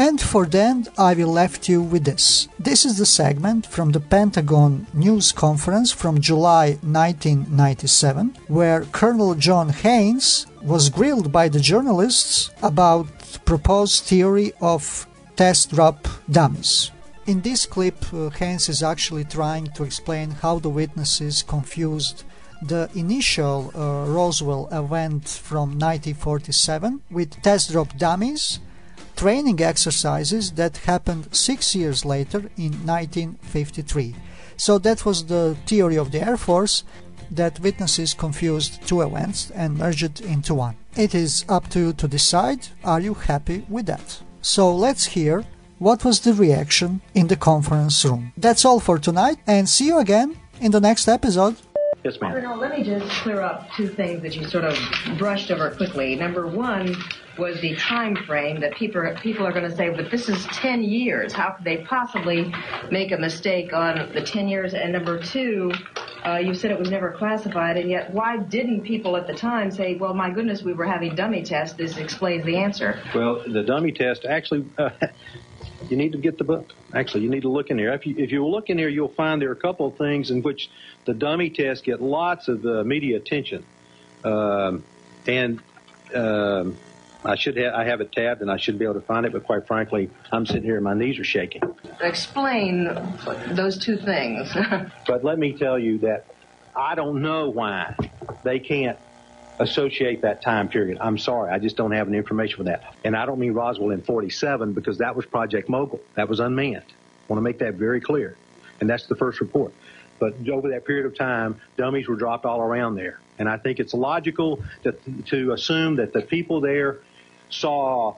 And for then, I will left you with this. This is the segment from the Pentagon News Conference from July 1997, where Colonel John Haynes was grilled by the journalists about proposed theory of test drop dummies. In this clip, uh, Haynes is actually trying to explain how the witnesses confused the initial uh, Roswell event from 1947 with test drop dummies training exercises that happened six years later in 1953. So that was the theory of the Air Force that witnesses confused two events and merged into one. It is up to you to decide are you happy with that? So let's hear what was the reaction in the conference room. That's all for tonight and see you again in the next episode. Yes, ma'am. Colonel, let me just clear up two things that you sort of brushed over quickly. Number one was the time frame that people people are going to say, but this is 10 years. How could they possibly make a mistake on the 10 years? And number two, uh, you said it was never classified, and yet why didn't people at the time say, well, my goodness, we were having dummy tests. This explains the answer. Well, the dummy test actually, uh, you need to get the book. Actually, you need to look in here. If you if you look in here, you'll find there are a couple of things in which the dummy tests get lots of uh, media attention, um, and um, I should have I have it tabbed and I should be able to find it. But quite frankly, I'm sitting here and my knees are shaking. Explain those two things. But let me tell you that I don't know why they can't associate that time period. I'm sorry, I just don't have any information for that. And I don't mean Roswell in 47 because that was Project Mogul. That was unmanned. I want to make that very clear. And that's the first report. But over that period of time, dummies were dropped all around there. And I think it's logical to, to assume that the people there saw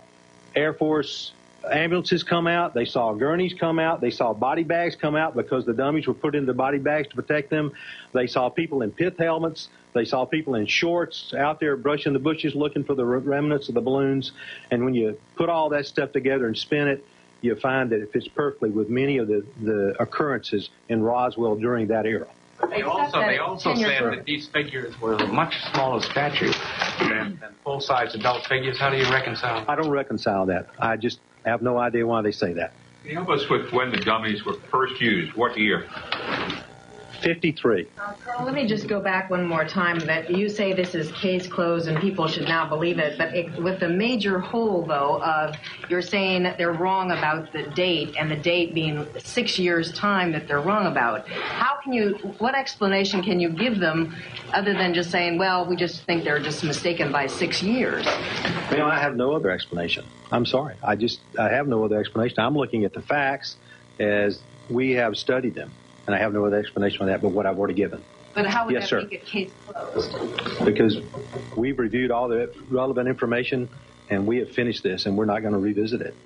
Air Force ambulances come out. They saw gurneys come out. They saw body bags come out because the dummies were put into body bags to protect them. They saw people in pith helmets. They saw people in shorts out there brushing the bushes looking for the remnants of the balloons. And when you put all that stuff together and spin it, you find that it fits perfectly with many of the, the occurrences in Roswell during that era. They also, they also said that these figures were much smaller stature than, than full-size adult figures. How do you reconcile? I don't reconcile that. I just have no idea why they say that. Can you help us with when the dummies were first used? What year? 53. Carl, let me just go back one more time. That you say this is case closed and people should now believe it, but it, with the major hole though of you're saying that they're wrong about the date and the date being six years time that they're wrong about. How can you? What explanation can you give them other than just saying, well, we just think they're just mistaken by six years? You know, I have no other explanation. I'm sorry. I just I have no other explanation. I'm looking at the facts as we have studied them, and I have no other explanation for that but what I've already given. But how would Yes, that sir. make it case closed? Because we've reviewed all the relevant information and we have finished this and we're not going to revisit it.